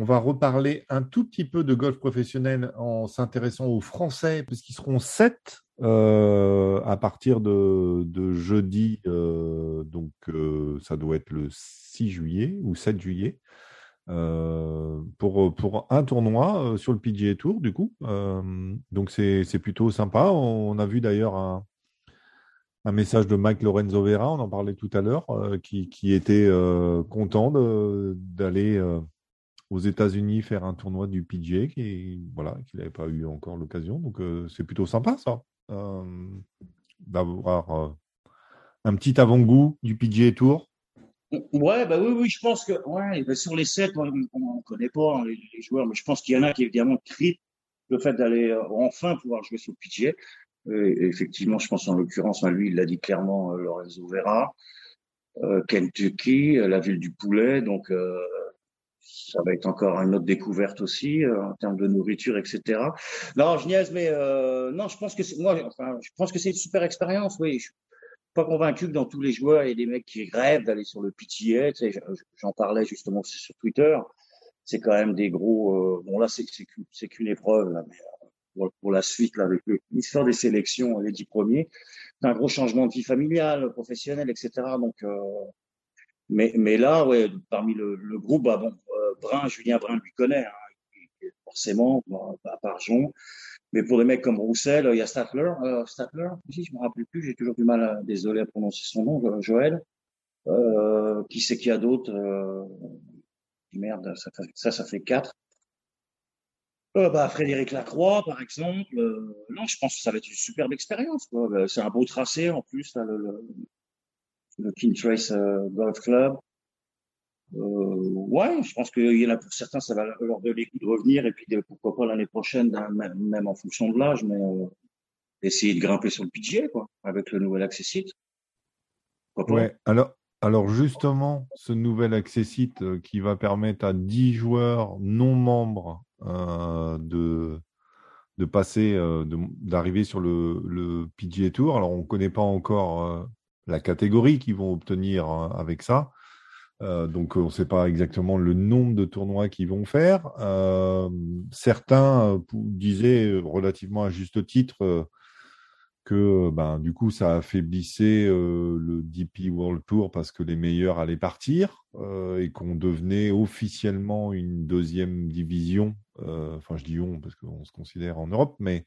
On va reparler un tout petit peu de golf professionnel en s'intéressant aux Français, puisqu'ils seront sept euh, à partir de, jeudi. euh, donc, euh, ça doit être le 6 juillet ou 7 juillet. pour, un tournoi sur le PGA Tour, du coup. Donc, c'est plutôt sympa. On a vu d'ailleurs un, message de Mike Lorenzo Vera, on en parlait tout à l'heure, qui, était content d'aller aux États-Unis faire un tournoi du PGA qui voilà qu'il n'avait pas eu encore l'occasion. Donc euh, c'est plutôt sympa ça euh, d'avoir euh, un petit avant-goût du PGA Tour. Ouais, bah oui, oui, je pense que ouais, bah sur les sept, on ne connaît pas hein, les, joueurs, mais je pense qu'il y en a qui évidemment crient le fait d'aller enfin pouvoir jouer sur le PGA. Et, effectivement, je pense en l'occurrence, hein, lui, il l'a dit clairement, Lorenzo Vera, Kentucky, la ville du poulet, donc ça va être encore une autre découverte aussi euh, en termes de nourriture, etc. Non, je niaise, mais euh, non, je pense que c'est moi, enfin, je pense que c'est une super expérience. Oui, je suis pas convaincu que dans tous les joueurs, il y ait des mecs qui rêvent d'aller sur le PTA. Tu sais, j'en parlais justement sur Twitter. C'est quand même des gros. Euh, bon là, c'est c'est qu'une épreuve là, mais euh, pour, pour la suite là, avec l'histoire des sélections, les dix premiers, c'est un gros changement de vie familiale, professionnelle, etc. Donc, euh, mais mais là, ouais, parmi le, le groupe, bah bon, euh, Brun, Julien Brun lui connaît, hein, forcément, bon, à part Jon. Mais pour des mecs comme Roussel, il y a Statler, euh, Statler, si je me rappelle plus, j'ai toujours du mal, à, désolé à prononcer son nom, euh, Joël. Euh, qui c'est qu'il y a d'autres euh, Merde, ça, ça, fait quatre. Euh, bah, Frédéric Lacroix, par exemple. Euh, non, je pense que ça va être une superbe expérience. Euh, C'est un beau tracé en plus, là, le, le, le King Trace euh, Golf Club. Euh, ouais, je pense qu'il y en a pour certains, ça va leur donner le de revenir et puis pourquoi pas l'année prochaine, d'un- même, en fonction de l'âge, mais euh, essayer de grimper sur le PGA, quoi, avec le nouvel accessite. Ouais, alors, alors justement, ce nouvel accessite qui va permettre à 10 joueurs non membres de, de passer, d'arriver sur le, le PGA Tour. Alors, on ne connaît pas encore la catégorie qu'ils vont obtenir euh, avec ça. Euh, donc, on ne sait pas exactement le nombre de tournois qu'ils vont faire. Euh, certains euh, disaient relativement à juste titre que ben, du coup, ça affaiblissait le DP World Tour parce que les meilleurs allaient partir et qu'on devenait officiellement une deuxième division. Enfin, je dis on parce qu'on se considère en Europe, mais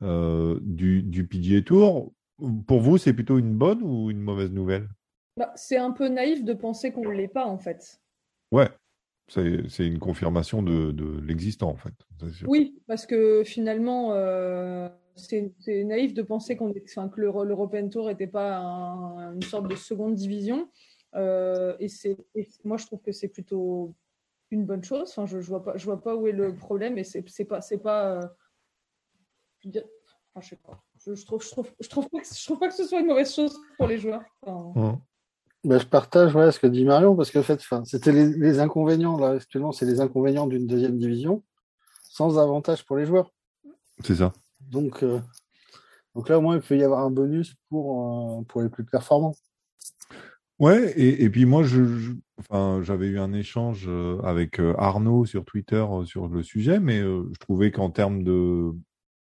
du, du PGA Tour. Pour vous, c'est plutôt une bonne ou une mauvaise nouvelle? Bah, c'est un peu naïf de penser qu'on ne l'est pas, en fait. Ouais, c'est une confirmation de, de l'existant en fait. Oui, parce que finalement, euh, c'est naïf de penser qu'on est, enfin, que l'Euro- l'European Tour n'était pas un- une sorte de seconde division. Euh, et c'est, et moi, je trouve que c'est plutôt une bonne chose. Enfin, je, je vois pas, je vois pas où est le problème. Et c'est pas, c'est pas. euh, je veux dire- enfin, je sais pas. Je, je trouve, je trouve, je trouve pas que, je trouve pas que ce soit une mauvaise chose pour les joueurs. Enfin. Ben, je partage ouais, ce que dit Marion, parce qu'en fait, c'était les, les inconvénients, là, actuellement, c'est les inconvénients d'une deuxième division, sans avantage pour les joueurs. C'est ça. Donc, euh, donc là, au moins, il peut y avoir un bonus pour, euh, pour les plus performants. Ouais, et, et puis moi, je, je- enfin, j'avais eu un échange euh, avec Arnaud sur Twitter sur le sujet, mais je trouvais qu'en termes de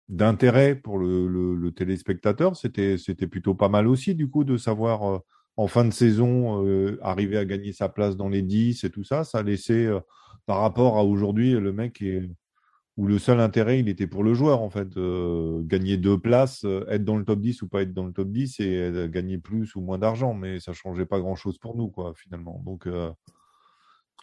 d'intérêt pour le, téléspectateur, c'était c'était plutôt pas mal aussi, du coup, de savoir euh, en fin de saison euh, arriver à gagner sa place dans les 10 et tout ça, ça laissait euh, par rapport à aujourd'hui, le mec est où le seul intérêt, il était pour le joueur, en fait. Gagner deux places, être dans le top 10 ou pas être dans le top 10 et gagner plus ou moins d'argent, mais ça changeait pas grand-chose pour nous, quoi, finalement. Donc,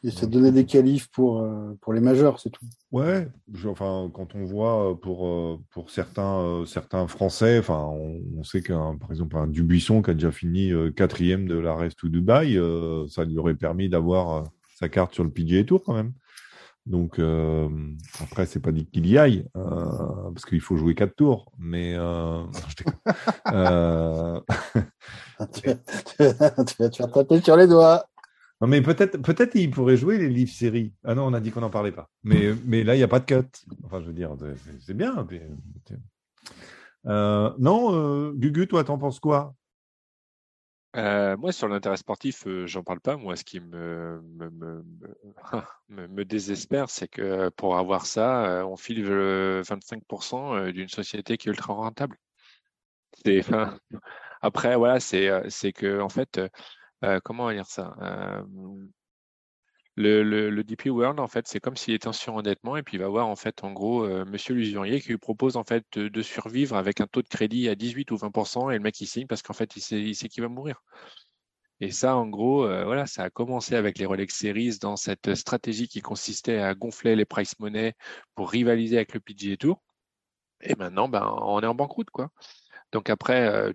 Et c'est donner des qualifs pour, euh, pour les majeurs, c'est tout. ouais, je- enfin, quand on voit euh, pour, euh, pour certains, euh, certains Français, enfin, on, on sait qu'un, par exemple, un Dubuisson qui a déjà fini euh, quatrième de la Rest to Dubaï, ça lui aurait permis d'avoir sa carte sur le PGA Tour quand même. Donc après, c'est pas dit qu'il y aille parce qu'il faut jouer quatre tours. Mais tu vas te faire taper sur les doigts. Mais peut-être, peut-être il pourrait jouer les livres séries. Ah non, on a dit qu'on n'en parlait pas. Mais, mais là, il n'y a pas de cut. Enfin, je veux dire, c'est- bien. euh, non, euh, Gugu, toi, t'en penses quoi? Euh, moi, sur l'intérêt sportif, j'en parle pas. Moi, ce qui me, me, me, désespère, c'est que pour avoir ça, on file euh, 25% euh, d'une société qui est ultra rentable. Après, voilà, c'est, c'est que, en fait, euh, comment dire ça? Le, DP World, en fait, c'est comme s'il était en surendettement et puis il va voir, en fait, en gros, monsieur l'usurier qui lui propose, en fait, de, survivre avec un taux de crédit à 18 ou 20% et le mec, il signe parce qu'en fait, il sait, il sait qu'il va mourir. Et ça, en gros, voilà, ça a commencé avec les Rolex Series dans cette stratégie qui consistait à gonfler les price money pour rivaliser avec le PGA Tour. Et maintenant, ben, on est en banqueroute, quoi. Donc après, euh,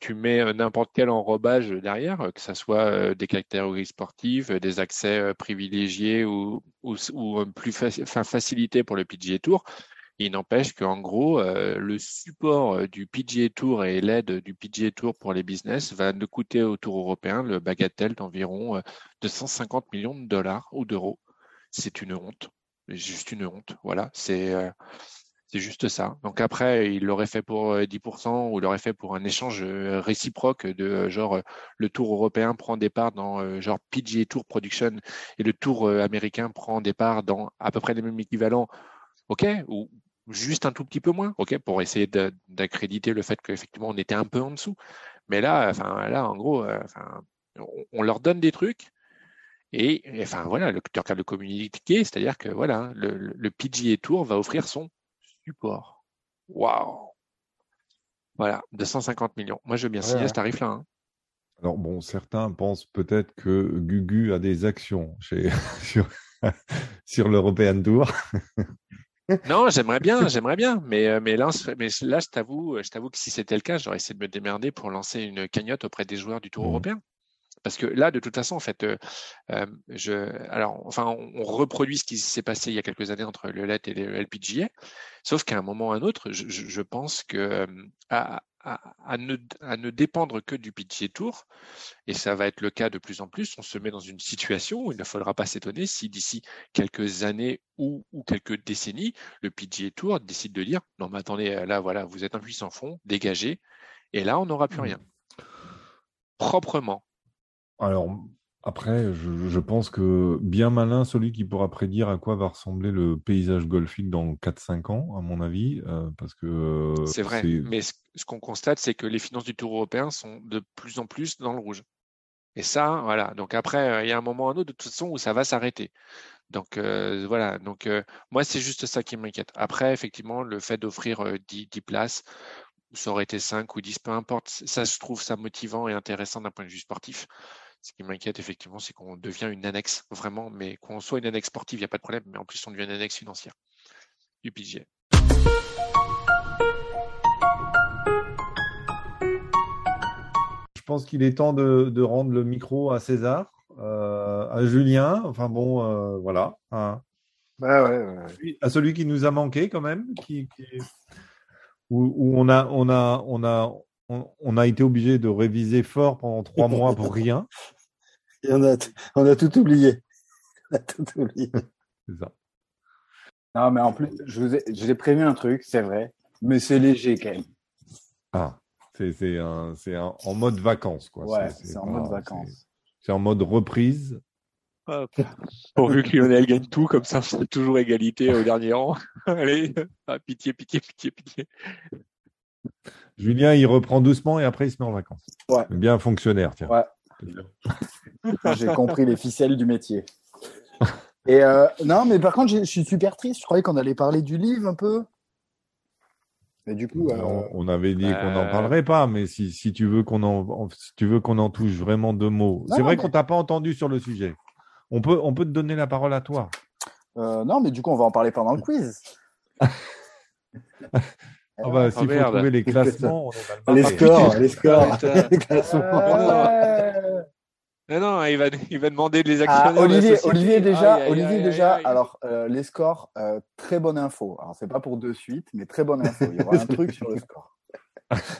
tu, mets euh, n'importe quel enrobage derrière, euh, que ce soit des catégories sportives, des accès privilégiés ou, plus facilités pour le PGA Tour. Il n'empêche qu'en gros, le support du PGA Tour et l'aide du PGA Tour pour les business va nous coûter au Tour européen le bagatelle d'environ euh, 250 millions de dollars ou d'euros. C'est une honte, juste une honte. Voilà, c'est c'est juste ça. Donc après, il l'aurait fait pour euh, 10% ou il l'aurait fait pour un échange euh, réciproque de euh, genre euh, le Tour européen prend des parts dans euh, genre PGA Tour Production et le Tour euh, américain prend des parts dans à peu près les mêmes équivalents. OK? Ou juste un tout petit peu moins, OK, pour essayer d'accréditer le fait qu'effectivement on était un peu en dessous. Mais là, enfin là, en gros, euh, enfin, on, leur donne des trucs et, enfin voilà, le, tu regardes le communiqué, c'est-à-dire que voilà, le, le PGA Tour va offrir son support. Waouh. Voilà, 250 millions. Moi, je veux bien signer Ouais. ce tarif-là. hein. Alors bon, certains pensent peut-être que Gugu a des actions chez, sur, sur l'European Tour. Non, j'aimerais bien, j'aimerais bien, mais euh, mais là, mais là, je t'avoue, je t'avoue que si c'était le cas, j'aurais essayé de me démerder pour lancer une cagnotte auprès des joueurs du Tour Mhm. européen. Parce que là, de toute façon, en fait, euh, euh, je, alors, enfin, on, on reproduit ce qui s'est passé il y a quelques années entre le LET et le LPGA, sauf qu'à un moment ou à un autre, je, pense que euh, à, à, à ne, à ne dépendre que du PGA Tour, et ça va être le cas de plus en plus, on se met dans une situation où il ne faudra pas s'étonner si d'ici quelques années ou, ou quelques décennies, le PGA Tour décide de dire non mais attendez, là voilà, vous êtes un puissant fond, dégagez, et là on n'aura plus rien. Proprement. Alors, Après, je, je pense que bien malin, celui qui pourra prédire à quoi va ressembler le paysage golfique dans 4-5 ans, à mon avis, euh, parce que euh, C'est vrai, mais ce, ce qu'on constate, c'est que les finances du Tour européen sont de plus en plus dans le rouge. Et ça, voilà. Donc après, euh, il y a un moment ou un autre, de toute façon, où ça va s'arrêter. Donc euh, voilà. Donc moi, c'est juste ça qui m'inquiète. Après, effectivement, le fait d'offrir euh, 10, 10 places, ça aurait été 5 ou 10, peu importe. Ça, je trouve ça motivant et intéressant d'un point de vue sportif. Ce qui m'inquiète, effectivement, c'est qu'on devient une annexe, vraiment, mais qu'on soit une annexe sportive, il n'y a pas de problème, mais en plus, on devient une annexe financière du PGA. je pense qu'il est temps de, de rendre le micro à César, euh, à Julien, enfin bon, euh, voilà, hein. Ouais, ouais, ouais. à celui qui nous a manqué quand même, qui, qui- où, où on a, on a, on a, on, on a été obligé de réviser fort pendant trois mois pour rien. Et on a, on a tout oublié. On a tout oublié. C'est ça. Non, mais en plus, je vous ai, je vous ai prévu un truc, c'est vrai, mais c'est léger quand même. Ah, c'est en mode vacances quoi. Ouais, C'est- en mode vacances. c'est- C'est en mode reprise. Pourvu que Lionel gagne tout, comme ça, c'est toujours égalité au dernier rang. Allez, ah, pitié, pitié, pitié, pitié. Julien, il reprend doucement et après il se met en vacances. Ouais. Bien fonctionnaire, tiens. Ouais. J'ai compris les ficelles du métier. Et euh, non, mais par contre, je suis super triste. Je croyais qu'on allait parler du livre un peu. Mais du coup, euh, On, avait dit qu'on n'en euh, parlerait pas, mais si, si tu veux qu'on en, en- si tu veux qu'on en touche vraiment deux mots. C'est vrai mais- qu'on t'a pas entendu sur le sujet. On peut, on peut te donner la parole à toi. euh, non, mais du coup, on va en parler pendant le quiz. Ah bah, s'il faut trouver les classements, on est mal Les scores, les scores, les classements. Non, non, il va, il va demander les Ah, actionnaires. Olivier. Olivier déjà, Olivier déjà. Alors euh, les scores, euh, très bonne info. Alors c'est pas pour de suite, mais très bonne info. Il y aura un truc sur le score.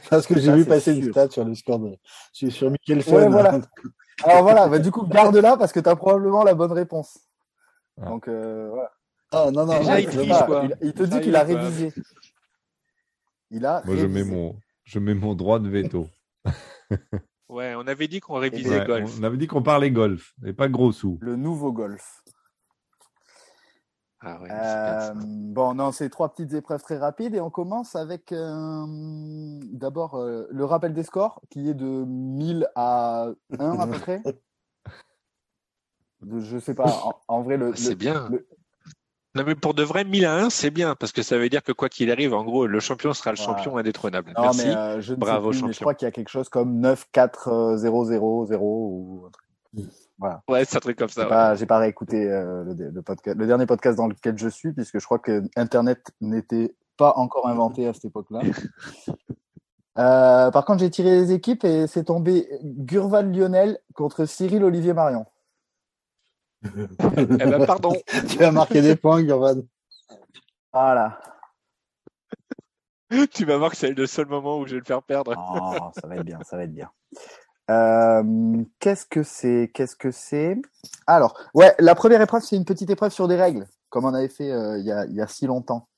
Parce que j'ai vu passer une sûr. stat sur le score de, sur, sur Michael Ouais, voilà. Alors voilà, bah, du coup garde-la parce que tu as probablement la bonne réponse. Ah. Donc euh, voilà. Ah, non, non, Déjà, non, il je triche, sais pas. quoi. Il, il te dit qu'il a quoi. révisé. Il a. Moi, je mets mon, je mets mon droit de veto. Ouais, on avait dit qu'on révisait Ouais, golf. on avait dit qu'on parlait golf et pas gros sous. le nouveau golf. Ah ouais, c'est bien ça. Euh, bon, non, c'est trois petites épreuves très rapides et on commence avec euh, d'abord euh, le rappel des scores qui est de 1000 à 1 à peu près. Je sais pas, en, en vrai, le, Ah, c'est le- bien. le- Non, mais pour de vrai, 1000 à 1, c'est bien, parce que ça veut dire que quoi qu'il arrive, en gros, le champion sera le Voilà. champion indétrônable. non, Merci. mais euh, je ne Bravo, mais je champion. crois qu'il y a quelque chose comme 9, 4, euh, 0, 0, 0 ou un truc. Ouais, c'est un truc comme J'ai ça. ouais. pas, j'ai pas réécouté euh, le, le podcast, le dernier podcast dans lequel je suis, puisque je crois que Internet n'était pas encore inventé à cette époque-là. Euh, par contre, j'ai tiré les équipes et c'est tombé Gurval Lionel contre Cyril Olivier Marion. Eh ben, pardon. Tu vas marquer des points, Gurvan. Voilà. tu vas voir que c'est le seul moment où je vais le faire perdre. Oh, ça va être bien, ça va être bien. Euh, qu'est-ce que c'est Qu'est-ce que c'est? Alors, ouais, la première épreuve, c'est une petite épreuve sur des règles, comme on avait fait euh, il, y a, il y a si longtemps.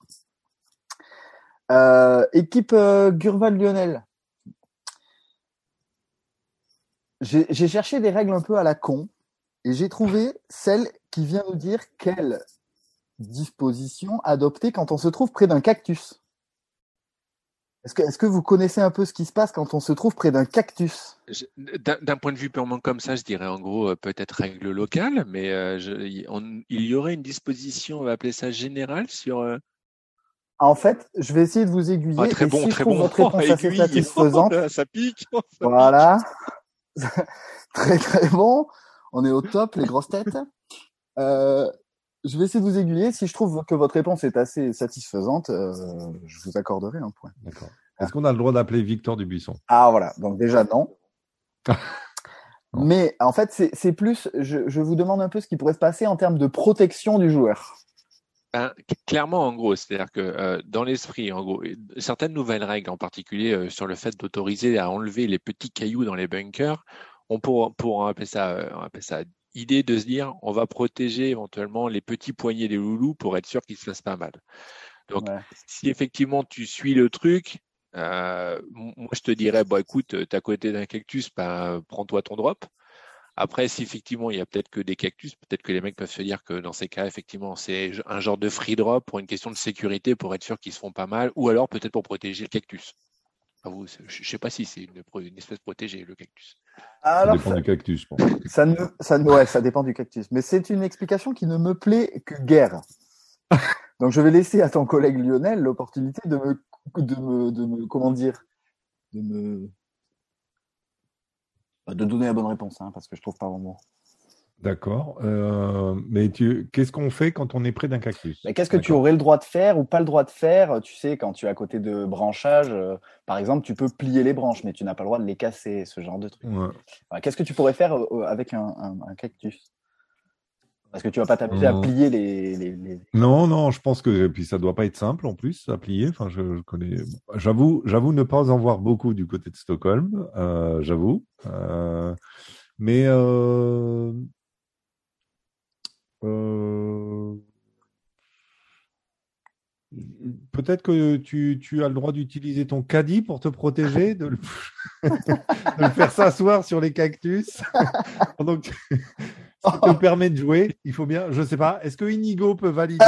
Euh, équipe euh, Gurval Lionel. J'ai j'ai cherché des règles un peu à la con et j'ai trouvé celle qui vient nous dire quelle disposition adopter quand on se trouve près d'un cactus. Est-ce que, vous connaissez un peu ce qui se passe quand on se trouve près d'un cactus? D'un point de vue purement comme ça, je dirais en gros euh, peut-être règle locale, mais euh, je- il on- il y aurait une disposition, on va appeler ça générale, sur. euh, En fait, je vais essayer de vous aiguiller. Ah, très bon, si très bon. votre réponse assez Aiguille. satisfaisante, ça pique. ça pique. voilà. très très bon. On est au top, les grosses têtes. Euh, je vais essayer de vous aiguiller. Si je trouve que votre réponse est assez satisfaisante, euh, je vous accorderai un point. D'accord. Est-ce qu'on a le droit d'appeler Victor Dubuisson? Ah voilà, donc déjà non. Non. Mais en fait, c'est plus, je, je vous demande un peu ce qui pourrait se passer en termes de protection du joueur. Ben, clairement, en gros, c'est-à-dire que euh, dans l'esprit, en gros, certaines nouvelles règles, en particulier euh, sur le fait d'autoriser à enlever les petits cailloux dans les bunkers, on pourra, pourra appeler ça, euh, on appelle ça idée de se dire, on va protéger éventuellement les petits poignets des loulous pour être sûr qu'ils se fassent pas mal. Donc, Ouais. si effectivement tu suis le truc, euh, moi je te dirais, bon écoute, t'es à côté d'un cactus, ben, prends-toi ton drop. Après, si effectivement il y a peut-être que des cactus, peut-être que les mecs peuvent se dire que dans ces cas, effectivement, c'est un genre de free drop pour une question de sécurité, pour être sûr qu'ils se font pas mal, ou alors peut-être pour protéger le cactus. Vous, je ne sais pas si c'est une, une, espèce protégée, le cactus. Alors, ça dépend ça, du cactus. Bon. Ça, ne, ça, ouais, ça dépend du cactus. Mais c'est une explication qui ne me plaît que guère. Donc je vais laisser à ton collègue Lionel l'opportunité de me, de me, de me, comment dire, de me, de donner la bonne réponse, hein, parce que je trouve pas vraiment. D'accord. Euh, mais tu... qu'est-ce qu'on fait quand on est près d'un cactus? Qu'est-ce que tu aurais le droit de faire ou pas le droit de faire Tu sais, quand tu es à côté de branchages, euh, par exemple, tu peux plier les branches, mais tu n'as pas le droit de les casser, ce genre de truc. Ouais. Qu'est-ce que tu pourrais faire euh, avec un, un, un cactus? Parce que tu vas pas t'amuser à plier les, les, les, Non, non, je pense que puis ça doit pas être simple en plus à plier. Enfin, je, je connais. J'avoue, j'avoue ne pas en voir beaucoup du côté de Stockholm. Euh, j'avoue. Euh... Mais euh, euh, peut-être que tu, tu, as le droit d'utiliser ton caddie pour te protéger, de le, de le faire s'asseoir sur les cactus. Donc, ça te permet de jouer. Il faut bien, je sais pas, est-ce que Inigo peut valider?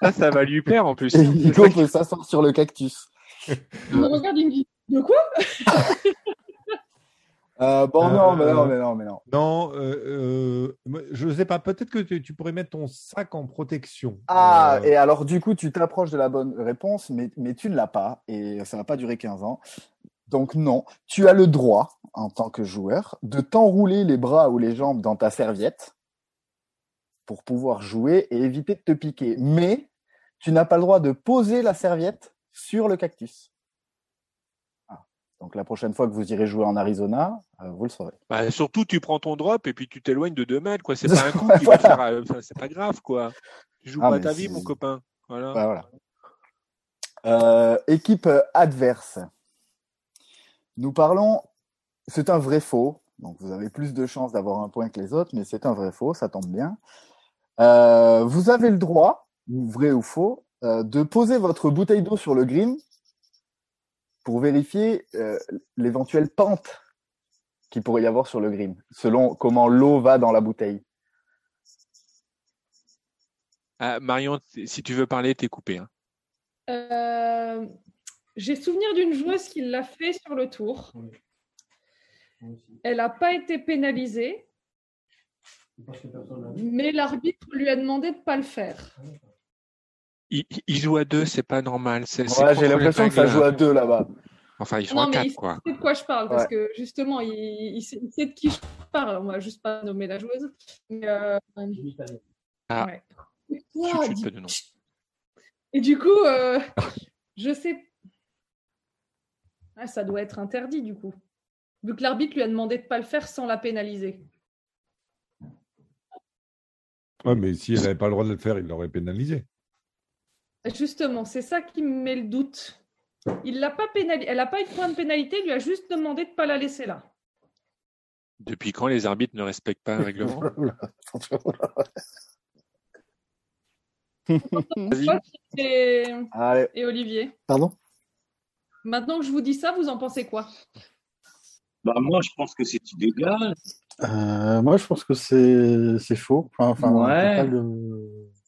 Ça, ça va lui plaire en plus. Inigo peut s'asseoir sur le cactus. regarde Inigo. De quoi? Euh, bon, non, mais non, mais non, mais non. Non, euh, euh, je ne sais pas, peut-être que tu, tu, pourrais mettre ton sac en protection. Ah, et alors du coup, tu t'approches de la bonne réponse, mais, mais tu ne l'as pas, et ça va pas durer 15 ans. Donc non, tu as le droit, en tant que joueur, de t'enrouler les bras ou les jambes dans ta serviette pour pouvoir jouer et éviter de te piquer. Mais tu n'as pas le droit de poser la serviette sur le cactus. Donc la prochaine fois que vous irez jouer en Arizona, euh, vous le saurez. Bah, surtout, tu prends ton drop et puis tu t'éloignes de 2 mètres. Quoi. C'est pas un coup qui va faire. Euh, c'est pas grave, quoi. Tu joues ah, pas ta vie, mon copain. Voilà. Bah, voilà. Euh, équipe adverse. Nous parlons. C'est un vrai faux. Donc vous avez plus de chances d'avoir un point que les autres, mais c'est un vrai faux, ça tombe bien. Vous avez le droit, vrai ou faux, de poser votre bouteille d'eau sur le green pour vérifier euh, l'éventuelle pente qu'il pourrait y avoir sur le green, selon comment l'eau va dans la bouteille. Ah, Marion, si tu veux parler, t'es coupé. Hein. Euh, j'ai souvenir d'une joueuse qui l'a fait sur le tour. Elle n'a pas été pénalisée, mais l'arbitre lui a demandé de ne pas le faire. Il, joue à deux, c'est pas normal. Ouais, j'ai l'impression que ça joue à deux là-bas. Enfin, ils sont à quatre, il quoi. sait de quoi je parle, parce que justement, il, sait, de qui je parle. On va juste pas nommer la joueuse. Mais, euh... ah. ouais. de nom. Et du coup, euh, je sais. Ah, ça doit être interdit, du coup. Vu que l'arbitre lui a demandé de pas le faire sans la pénaliser. Ouais, mais si elle n'avait pas le droit de le faire, il l'aurait pénalisé. Justement, c'est ça qui me met le doute. Il l'a pas. Elle n'a pas eu de point de pénalité, il lui a juste demandé de ne pas la laisser là. Depuis quand les arbitres ne respectent pas un règlement? Et... et Olivier. Pardon? Maintenant que je vous dis ça, vous en pensez quoi? Bah, Moi, je pense que c'est illégal. Euh, moi, je pense que c'est faux. Enfin, ouais.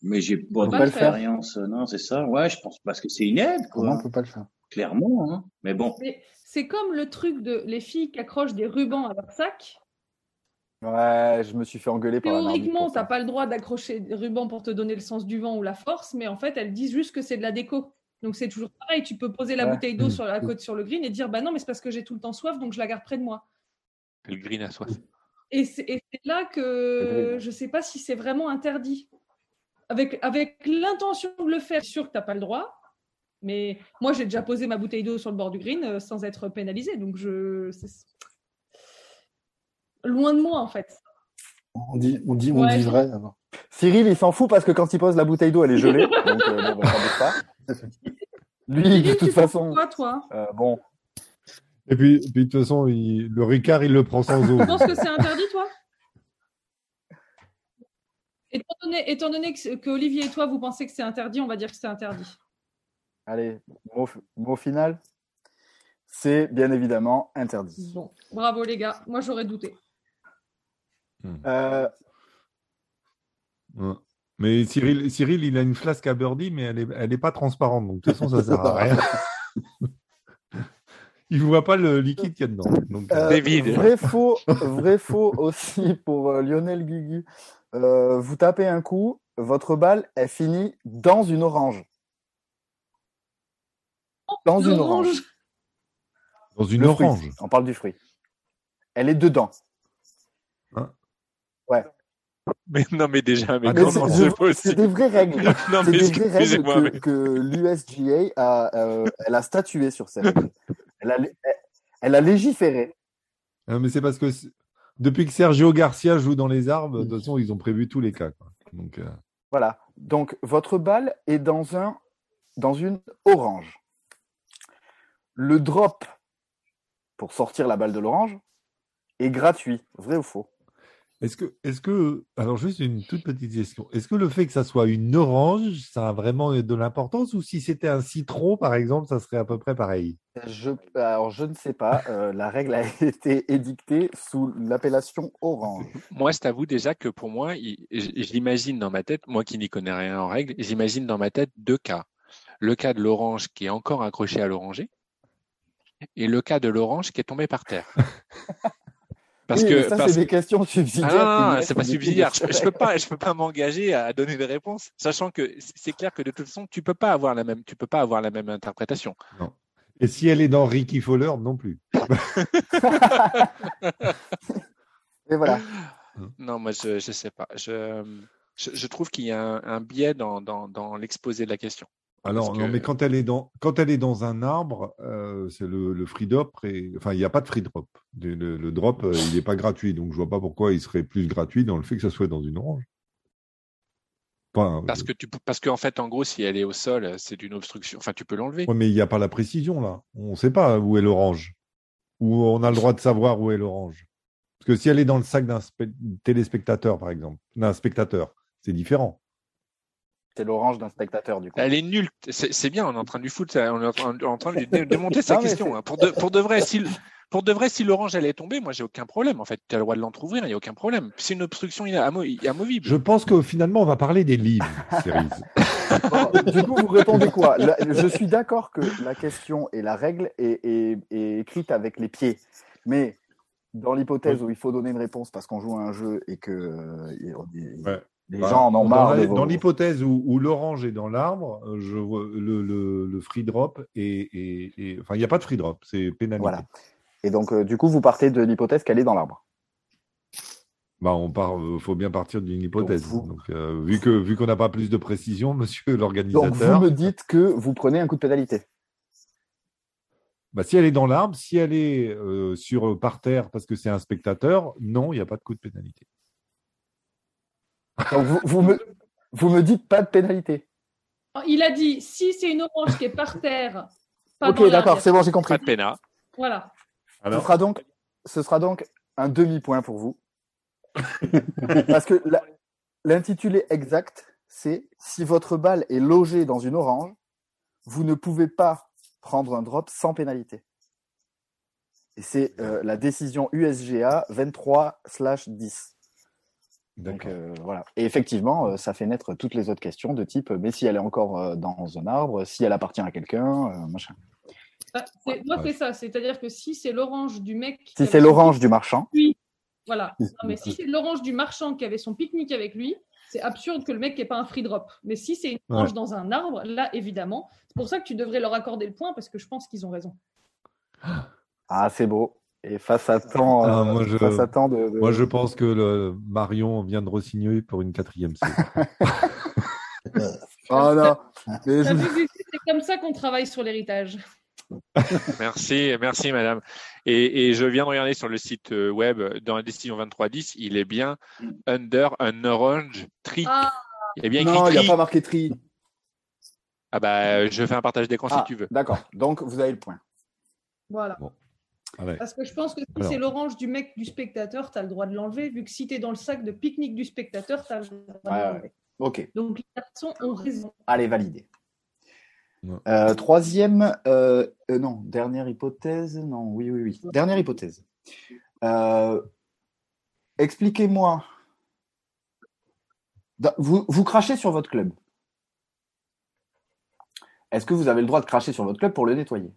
Mais j'ai pas d'expérience. Non, c'est ça. Ouais, je pense parce que c'est une aide. Quoi. Non, on peut pas le faire? Clairement. Hein. Mais bon. C'est comme le truc de les filles qui accrochent des rubans à leur sac. Ouais, je me suis fait engueuler par Théoriquement, tu n'as pas le droit d'accrocher des rubans pour te donner le sens du vent ou la force, mais en fait, elles disent juste que c'est de la déco. Donc c'est toujours pareil, tu peux poser la bouteille d'eau sur la côte sur le green et dire bah non, mais c'est parce que j'ai tout le temps soif, donc je la garde près de moi. Le green a soif. Et c'est là que je ne sais pas si c'est vraiment interdit. Avec, avec l'intention de le faire, sûr que tu n'as pas le droit. Mais moi, j'ai déjà posé ma bouteille d'eau sur le bord du green euh, sans être pénalisé. Donc, je. Loin de moi, en fait. On dit, on dit, on dit vrai. Cyril, il s'en fout parce que quand il pose la bouteille d'eau, elle est gelée. donc, euh, bon, pas. Lui, de toute façon. Quoi, toi euh, Bon, et puis, puis de toute façon, le Ricard, il le prend sans eau. Tu penses que c'est interdit, toi? Étant donné, étant donné que, Olivier et toi, vous pensez que c'est interdit, on va dire que c'est interdit. Allez, mot, final. C'est bien évidemment interdit. Bon, bravo les gars. Moi, j'aurais douté. Euh, Ouais. Mais Cyril, Cyril, il a une flasque à birdie, mais elle n'est elle est pas transparente. Donc, de toute façon, ça sert à rien. il ne voit pas le liquide qu'il y a dedans. Donc, euh, David. Vrai faux, vrai faux aussi pour euh, Lionel Guigui. Euh, vous tapez un coup, votre balle est finie dans une orange. Dans une orange. Dans une Le fruit. orange. On parle du fruit. Elle est dedans. Mais non, mais déjà, mais Ah, Mais comment c'est- c'est je- possible? C'est des vraies règles. Non, C'est mais des vraies règles excusez-moi, que, mais- que l'USGA a, euh, elle a statué sur ces règles. Elle a, elle- elle a légiféré. Ah, mais c'est parce que c'est- depuis que Sergio Garcia joue dans les arbres, de toute façon, ils ont prévu tous les cas. quoi. Donc, euh, Voilà. Donc, votre balle est dans, un, dans une orange. Le drop pour sortir la balle de l'orange est gratuit. Vrai ou faux? Est-ce que, est-ce que, alors juste une toute petite question. Est-ce que le fait que ça soit une orange, ça a vraiment de l'importance? Ou si c'était un citron, par exemple, ça serait à peu près pareil? Je, Alors, je ne sais pas. Euh, la règle a été édictée sous l'appellation orange. Moi, c'est à vous déjà que pour moi, j'imagine dans ma tête, moi qui n'y connais rien en règle, j'imagine dans ma tête deux cas. Le cas de l'orange qui est encore accroché à l'oranger et le cas de l'orange qui est tombé par terre. Parce Oui, que ça, parce c'est des questions subsidiaires. Ah non, non, c'est pas subsidiaire. Je, je peux pas, je peux pas m'engager à donner des réponses, sachant que c'est clair que de toute façon, tu peux pas avoir la même, tu peux pas avoir la même interprétation. Et si elle est dans Ricky Fowler, non plus. Et voilà. Non, moi, je, je sais pas. Je, je, je trouve qu'il y a un, un biais dans, dans, dans l'exposé de la question. Alors, non, mais quand elle est dans, quand elle est dans un arbre, euh, c'est le, le free drop. et- Enfin, il n'y a pas de free drop. Le, le- le drop, euh, il n'est pas gratuit. Donc, je vois pas pourquoi il serait plus gratuit dans le fait que ça soit dans une orange. Enfin, Parce que tu, parce qu'en fait, en gros, si elle est au sol, c'est une obstruction. Enfin, tu peux l'enlever. Ouais, mais il n'y a pas la précision là. On ne sait pas où est l'orange. Ou on a le droit de savoir où est l'orange. Parce que si elle est dans le sac d'un spe- téléspectateur, par exemple, d'un spectateur, c'est différent. C'est l'orange d'un spectateur, du coup. Elle est nulle. C'est bien, on est en train de lui foutre, ça- on est en train, en train de lui dé- démonter sa Non, question. hein. Pour, de, pour, de vrai, si, le- pour de vrai, si l'orange elle est tombée, moi j'ai aucun problème. En fait, tu as le droit de l'entrouvrir, il n'y a aucun problème. C'est une obstruction inamovible. Je pense que finalement, on va parler des livres, Cyril. Bon, du coup, vous répondez quoi? La- Je suis d'accord que la question et la règle est, est- est écrite avec les pieds. Mais dans l'hypothèse où il faut donner une réponse parce qu'on joue à un jeu et que euh, Ouais. Les Bah, gens en ont dans marre Dans l'hypothèse où, où l'orange est dans l'arbre, euh, le, le- le free drop et, enfin, il n'y a pas de free drop, c'est pénalité. Voilà. Et donc, euh, du coup, vous partez de l'hypothèse qu'elle est dans l'arbre. Bah, on part, euh, faut bien partir d'une hypothèse. vous- Donc, euh, vu que vu qu'on n'a pas plus de précision, Monsieur Donc, vous l'organisateur, me dites que vous prenez un coup de pénalité. bah, si elle est dans l'arbre, si elle est sur par terre parce que c'est un spectateur, non, il n'y a pas de coup de pénalité. Donc, vous, vous me, vous me dites pas de pénalité. Oh, Il a dit si c'est une orange qui est par terre. pas ok, d'accord, c'est bon, j'ai compris. Pas de pénat. Voilà. Ce sera donc, ce sera donc un demi-point pour vous. Parce que l'intitulé exact, c'est si votre balle est logée dans une orange, vous ne pouvez pas prendre un drop sans pénalité. Et c'est euh, la décision USGA 23/10. Donc euh, voilà. Et effectivement, euh, ça fait naître toutes les autres questions de type, euh, mais si elle est encore euh, dans un arbre, si elle appartient à quelqu'un, euh, machin. Bah, c'est- moi, Ouais. c'est ça. C'est-à-dire que si c'est l'orange du mec. Si c'est l'orange du marchand, pique-nique- Voilà. Non, mais si c'est l'orange du marchand qui avait son pique-nique avec lui, c'est absurde que le mec n'ait pas un free drop. Mais si c'est une orange Ouais. dans un arbre, là, évidemment. C'est pour ça que tu devrais leur accorder le point parce que je pense qu'ils ont raison. ah c'est beau. Et face à tant, Ah, euh, moi, je- face à tant de, de- Moi, je pense que le Marion vient de re-signer pour une quatrième saison. Oh non. Mais C'est comme ça qu'on travaille sur l'héritage. Merci, merci madame. Et, et je viens de regarder sur le site euh, web dans la décision 2310, il est bien under an orange tree. Ah, Il est bien écrit Non, il n'y a tree. pas marqué tri. Ah bah je fais un partage d'écran Ah, si tu veux. D'accord. Donc vous avez le point. voilà. Allez. Parce que je pense que si Alors. c'est l'orange du mec du spectateur, tu as le droit de l'enlever, vu que si tu es dans le sac de pique-nique du spectateur, tu as le droit de Ouais, l'enlever. Ok. Donc les garçons ont raison. Allez, validé. Ouais. Euh, troisième, euh, euh, non, dernière hypothèse, non, oui, oui, oui, dernière hypothèse. Euh, expliquez-moi. Vous, vous crachez sur votre club. Est-ce que vous avez le droit de cracher sur votre club pour le nettoyer?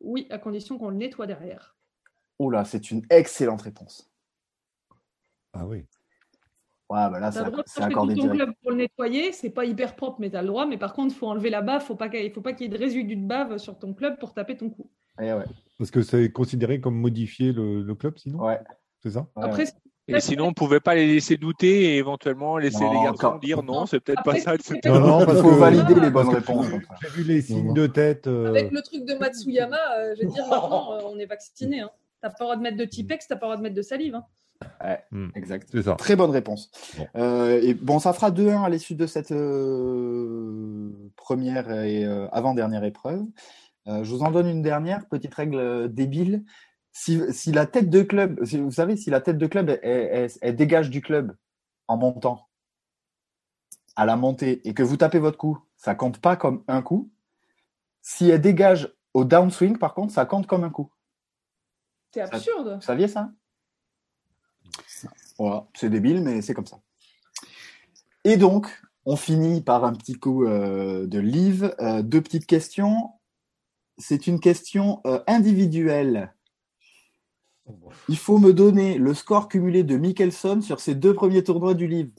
Oui, à condition qu'on le nettoie derrière. Oh là, c'est une excellente réponse. Ah oui. Ouais, bah là, c'est accordé tout ton direct. pour le nettoyer, c'est pas hyper propre, mais t'as le droit. Mais par contre, il faut enlever la bave, faut pas qu'il faut pas qu'il y ait de résidus de bave sur ton club pour taper ton coup. Eh ouais, Parce que c'est considéré comme modifier le, le club, sinon? Ouais, C'est ça? Ouais, Après, ouais. Et sinon, on ne pouvait pas les laisser douter et éventuellement laisser Non, les garçons quand- dire non, c'est peut-être pas ça. Non, non, parce Il faut que- valider les bonnes réponses. j'ai vu- les signes non. de tête. euh, avec le truc de Matsuyama, euh, je veux dire, maintenant, euh, on est vacciné. Hein. T'as pas le droit de mettre de Tipex, t'as pas le droit de mettre de salive. Hein. Exact. C'est ça. Très bonne réponse. Bon. Euh, et bon, ça fera 2-1 à l'issue de cette euh, première et euh, avant-dernière épreuve. Euh, je vous en donne une dernière, petite règle débile. Si, si la tête de club, si- vous savez, si la tête de club, elle, elle- elle dégage du club en montant, à la montée, et que vous tapez votre coup, ça compte pas comme un coup. Si elle dégage au downswing, par contre, ça compte comme un coup. C'est absurde. Vous saviez ça? Voilà, c'est débile, mais c'est comme ça. Et donc, on finit par un petit coup euh, de livre. Euh, deux petites questions. C'est une question euh, individuelle. Il faut me donner le score cumulé de Mickelson sur ses deux premiers tournois du livre.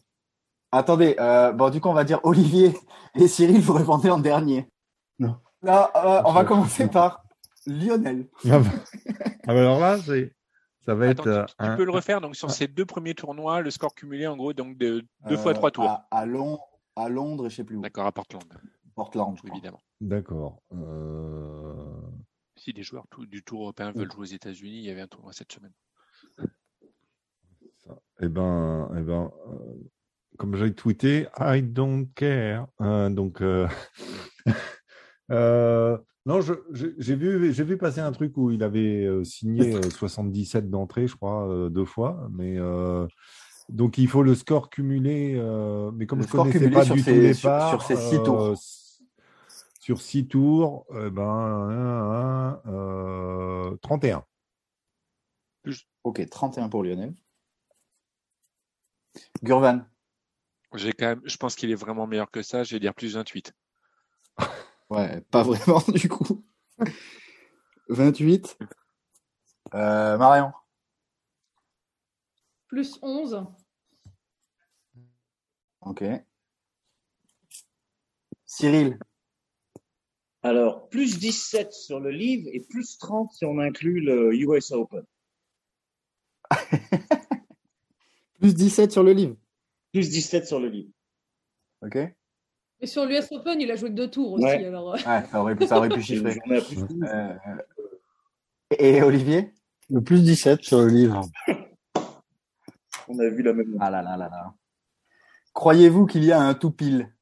Attendez, euh, bon, du coup, on va dire Olivier et Cyril, vous répondez en dernier. Non. Là, euh, on va commencer par Lionel. Ah bah, ah bah alors là, c'est, ça va Attends, être euh, tu, tu un- peux le refaire. Donc, sur ces deux premiers tournois, le score cumulé, en gros, donc de deux fois Euh, trois tours. À, à Lon- à Londres et je sais plus où. D'accord, à Portland, Portland, je crois. évidemment. D'accord. Euh, Si des joueurs tout- du Tour européen veulent jouer aux États-Unis, il y avait un tournoi cette semaine. ça. Eh ben, eh ben euh, comme j'ai tweeté, I don't care. Hein, donc, euh, euh, non, j'ai vu, j'ai vu passer un truc où il avait signé euh, 77 d'entrée, je crois, euh, deux fois. Mais euh, donc, il faut le score cumulé. euh, mais comme Le je score connaissais cumulé pas sur du ses- tout les sur- parts, sur ses six euh, tours. Sur six tours, eh ben, un, un, euh, 31. Ok, 31 pour Lionel. Gurvan. J'ai quand même, je pense qu'il est vraiment meilleur que ça. Je vais dire plus 28. Ouais, pas vraiment du coup. 28. Euh, Marion. Plus 11. Ok. Cyril. Alors, plus 17 sur le livre et plus 30 si on inclut le US Open. Plus 17 sur le livre. Plus 17 sur le livre. Ok. Et sur l'US Open, il a joué que deux tours aussi. Ouais. Alors, euh, ça aurait pu, ça aurait pu C'est une chiffrer. journée à plus 12. Euh, et Olivier? Le plus 17 sur le livre. On a vu la même. Ah là là là là. Croyez-vous qu'il y a un tout pile?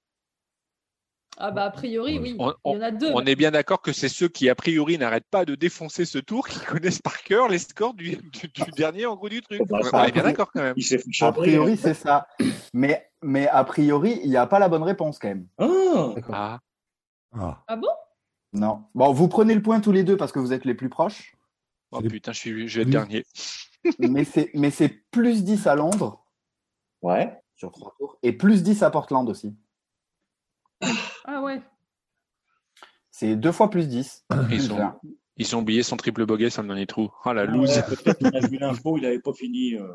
Ah bah a priori, oui. On- Il y en a deux. On est bien d'accord que c'est ceux qui, a priori, n'arrêtent pas de défoncer ce tour, qui connaissent par cœur les scores du, du- du dernier en gros du truc. Bah, on est bien d'accord quand même. A priori, c'est ça. Mais, mais a priori, il n'y a pas la bonne réponse quand même. Ah. Ah, Ah, Ah bon? Non. Bon, vous prenez le point tous les deux parce que vous êtes les plus proches. oh putain, je, suis, je vais être Oui. dernier. mais c'est mais c'est plus 10 à Londres Ouais. sur trois tours et plus 10 à Portland aussi. Ah ouais. C'est deux fois plus 10. Ils sont, 20. ils sont oubliés son triple bogey sur le dernier trou. Oh la Ouais, loose. Peut-être a vu l'info, il n'avait pas fini. euh.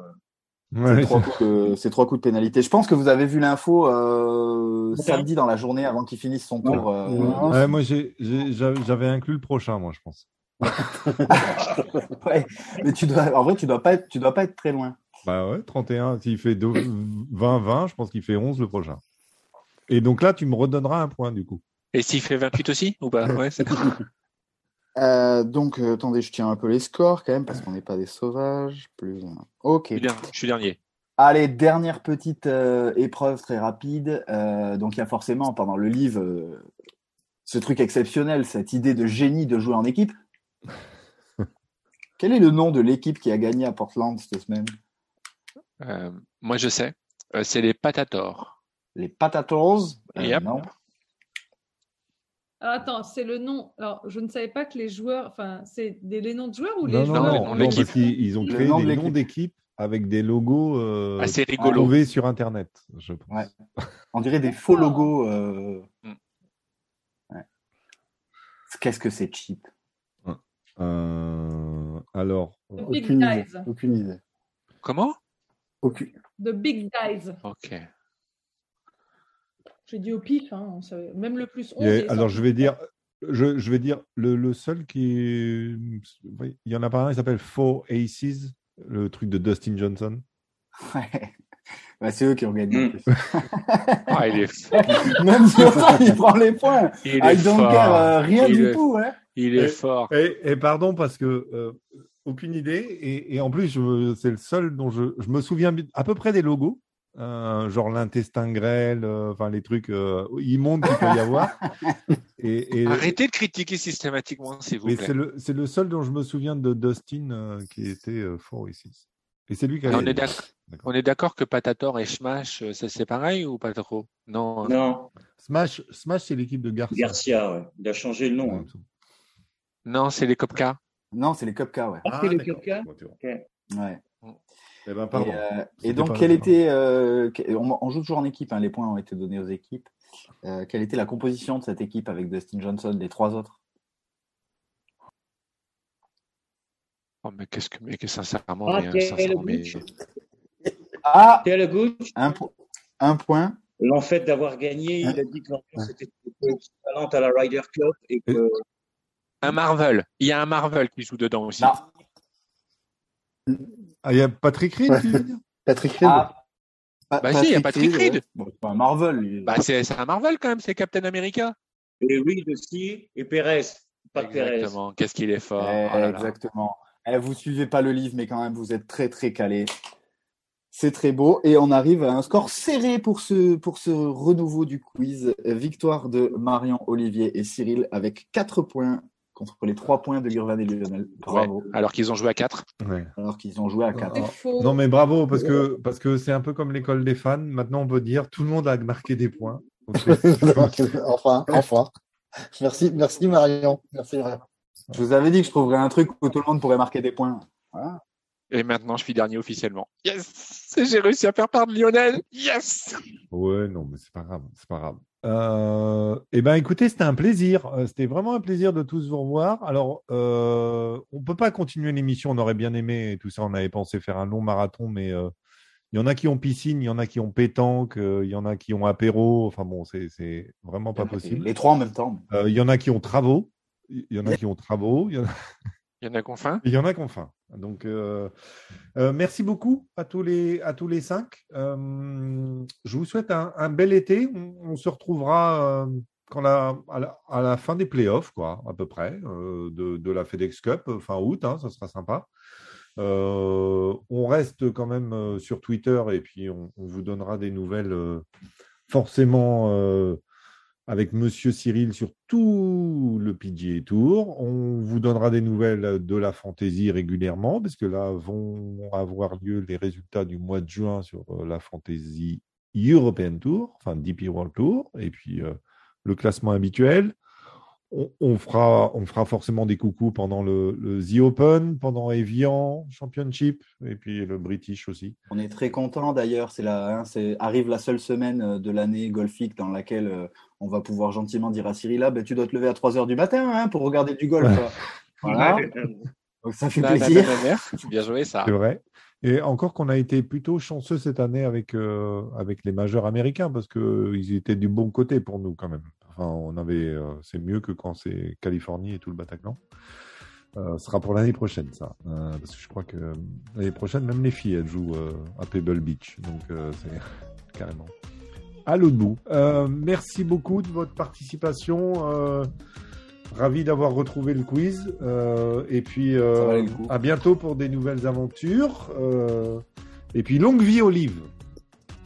ouais, Trois coups de- C'est trois coups de pénalité. Je pense que vous avez vu l'info euh, samedi dans la journée avant qu'il finisse son tour. euh, Ouais. Ouais, moi, j'avais j'avais inclus le prochain, moi, je pense. ouais. Mais tu dois, en vrai, tu dois pas être, tu dois pas être très loin. Bah ouais, 31, s'il fait 20-20, je pense qu'il fait 11 le prochain. Et donc là, tu me redonneras un point, du coup. Et s'il fait 28 aussi ou pas? Ouais, c'est- Euh, donc, euh, attendez, je tiens un peu les scores quand même parce qu'on n'est pas des sauvages. Plus un. Ok. je, suis dernier, je suis dernier. Allez, dernière petite euh, épreuve très rapide. Euh, donc, il y a forcément pendant le livre euh, ce truc exceptionnel, cette idée de génie de jouer en équipe. Quel est le nom de l'équipe qui a gagné à Portland cette semaine? Euh, moi, je sais. Euh, c'est les Patators. Les Patatos Euh, Yep. Non. Alors attends, c'est le nom. Alors je ne savais pas que les joueurs. Enfin, c'est des les noms de joueurs ou Non, les non, joueurs non, noms non, parce ils ont créé nom de des noms l'équipe. d'équipe avec des logos euh, Assez rigolo. trouvés sur Internet, je pense. Ouais. On dirait des faux logos. euh, Mm. ouais. Qu'est-ce que c'est cheap? Euh, alors, The Big Aucune idée. Guys. Aucune idée. Comment? Aucune. The Big Guys. Ok. J'ai dit au pif, hein, on savait- même le plus 11. il y a- est alors je vais dire, je, je vais dire le, le seul qui, est- oui, il y en a pas un, il s'appelle Four Aces, le truc de Dustin Johnson. Ouais. Bah, c'est eux qui ont gagné. Mm. Ah, il est fort. Même si autant il prend les points. Il I est don't fort. care, euh, rien Il du est- tout. Hein. Il est Et- fort. Et, et pardon parce que euh, aucune idée. Et, et en plus, c'est le seul dont je, je me souviens à peu près des logos. Euh, genre l'intestin grêle, euh, enfin les trucs euh, immondes qu'il peut y avoir. Et, et- Arrêtez de critiquer systématiquement, s'il vous mais plaît. c'est le, c'est le seul dont je me souviens de Dustin euh, qui était euh, fort ici. Et c'est lui qui a Et on est d'ac- D'accord. On est d'accord que Patator et Smash, ça c'est pareil ou pas trop? Non. hein. Non, Smash, Smash c'est l'équipe de Garcia. Garcia, ouais. il a changé le nom. hein. Non, c'est les Copca. Non, c'est les Cupca, ouais. Ah, c'est le d'accord. Cupca Bon, tu vois. ouais. Eh ben, Et, pardon. euh, et donc, quelle était. euh, on, on joue toujours en équipe, hein, les points ont été donnés aux équipes. Euh, quelle était la composition de cette équipe avec Dustin Johnson, les trois autres? Oh, mais qu'est-ce que, mais que sincèrement, Ah, mais, sincèrement, mais- Ah un, po- un point. en fait d'avoir gagné, il a dit que l'ambiance était équivalente à la Ryder Cup et que un Marvel. Il y a un Marvel qui joue dedans aussi. Non. Ah, il y a Patrick Reed, Ouais. tu veux dire? Patrick Reed. Ah, Pa- Bah si, il y a Patrick Reed. Bon, c'est pas un Marvel. Bah, c'est, c'est un Marvel quand même, c'est Captain America. et Reed aussi et Pérez, pas. Exactement. Qu'est-ce qu'il est fort. Eh, Oh là là. exactement. Eh, vous suivez pas le livre, mais quand même, vous êtes très très calé. C'est très beau. Et on arrive à un score serré pour ce, pour ce renouveau du quiz. Victoire de Marion, Olivier et Cyril avec 4 points contre les 3 points de Lirvan et Lionel. Bravo. Alors qu'ils ont joué à 4. Ouais. Alors qu'ils ont joué à 4. C'est faux. Non, mais bravo, parce que parce que c'est un peu comme l'école des fans. Maintenant, on peut dire tout le monde a marqué des points. Enfin, enfin. Merci, merci Marion. Merci Marion. Je vous avais dit que je trouverais un truc où tout le monde pourrait marquer des points. Voilà. Et maintenant, je suis dernier officiellement. Yes J'ai réussi à faire part de Lionel. Yes Ouais, non, mais c'est pas grave, c'est pas grave. Euh, eh ben, écoutez, c'était un plaisir. Euh, C'était vraiment un plaisir de tous vous revoir. Alors, euh, on peut pas continuer l'émission. On aurait bien aimé et tout ça. On avait pensé faire un long marathon, mais euh, il y en a qui ont piscine, il y en a qui ont pétanque, il y en a qui ont apéro. Enfin bon, c'est c'est vraiment pas possible. Les trois en même temps. Il y en a qui ont travaux. Il y en a qui ont travaux. Il y en a Il y en a qu'on faim? Il y en a. Donc, euh, euh, merci beaucoup à tous les, à tous les cinq. Euh, je vous souhaite un, un bel été. On, se retrouvera quand la, à, la, fin des playoffs, quoi, à peu près, de, de la FedEx Cup, fin août, hein, ça sera sympa. On reste quand même sur Twitter et puis on, vous donnera des nouvelles forcément avec Monsieur Cyril sur tout le PGA Tour. On vous donnera des nouvelles de la fantaisie régulièrement, parce que là vont avoir lieu les résultats du mois de juin sur la fantaisie European Tour, enfin DP World Tour, et puis le classement habituel. On, on fera, on fera forcément des coucous pendant le, le The Open, pendant Evian Championship, et puis le British aussi. On est très content d'ailleurs. C'est la, hein, c'est arrive la seule semaine euh, de l'année golfique dans laquelle euh, on va pouvoir gentiment dire à Cyril, ah, ben, tu dois te lever à 3 heures du matin hein, pour regarder du golf. voilà. Donc ça fait La- la- plaisir. Bien joué, ça. C'est vrai. Et encore qu'on a été plutôt chanceux cette année avec, euh, avec les majeurs américains parce qu'ils étaient du bon côté pour nous quand même. Enfin, on avait, euh, c'est mieux que quand c'est Californie et tout le Bataclan. Euh, ce sera pour l'année prochaine, ça. Euh, parce que je crois que euh, l'année prochaine, même les filles, elles jouent euh, à Pebble Beach. Donc, euh, c'est carrément à l'autre bout. Euh, merci beaucoup de votre participation. Ravi d'avoir retrouvé le quiz. Euh, et puis, euh, à bientôt pour des nouvelles aventures. Euh, et puis, longue vie, Olive.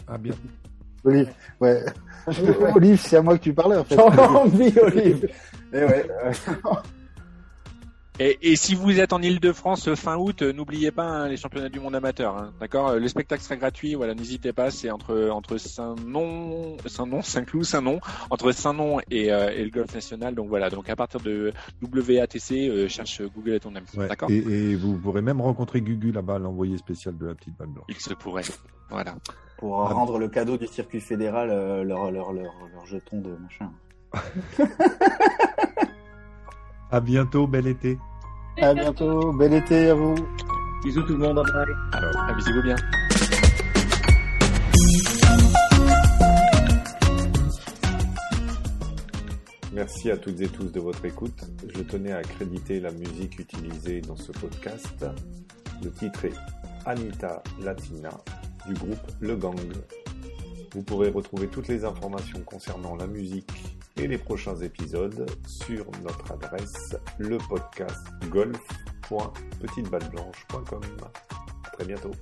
À bientôt. Olive, ouais. Olive, c'est à moi que tu parlais en fait. J'ai envie, Olive. Et ouais, euh, Et, et, si vous êtes en Ile-de-France fin août, n'oubliez pas hein, les championnats du monde amateur. Hein, D'accord Le spectacle sera gratuit. Voilà, n'hésitez pas. C'est entre entre Saint-Nom, Saint-Nom, Saint-Cloud, Saint-Nom, entre Saint-Nom et, euh, et, le golf national. Donc voilà. Donc à partir de WATC, euh, cherche Google et ton ami. Ouais, D'accord et, et, vous pourrez même rencontrer Gugu là-bas, l'envoyé spécial de la petite balle blanche. Il se pourrait. Voilà. Pour Ah. rendre le cadeau du circuit fédéral euh, leur, leur, leur, leur jeton de machin. À bientôt, bel été. À bientôt, bel été à vous. Bisous tout le monde, bye bye. Amusez-vous bien. Merci à toutes et tous de votre écoute. Je tenais à créditer la musique utilisée dans ce podcast. Le titre est Anita Latina du groupe Le Gang. Vous pourrez retrouver toutes les informations concernant la musique et les prochains épisodes sur notre adresse lepodcastgolf.petiteballeblanche.com. À très bientôt.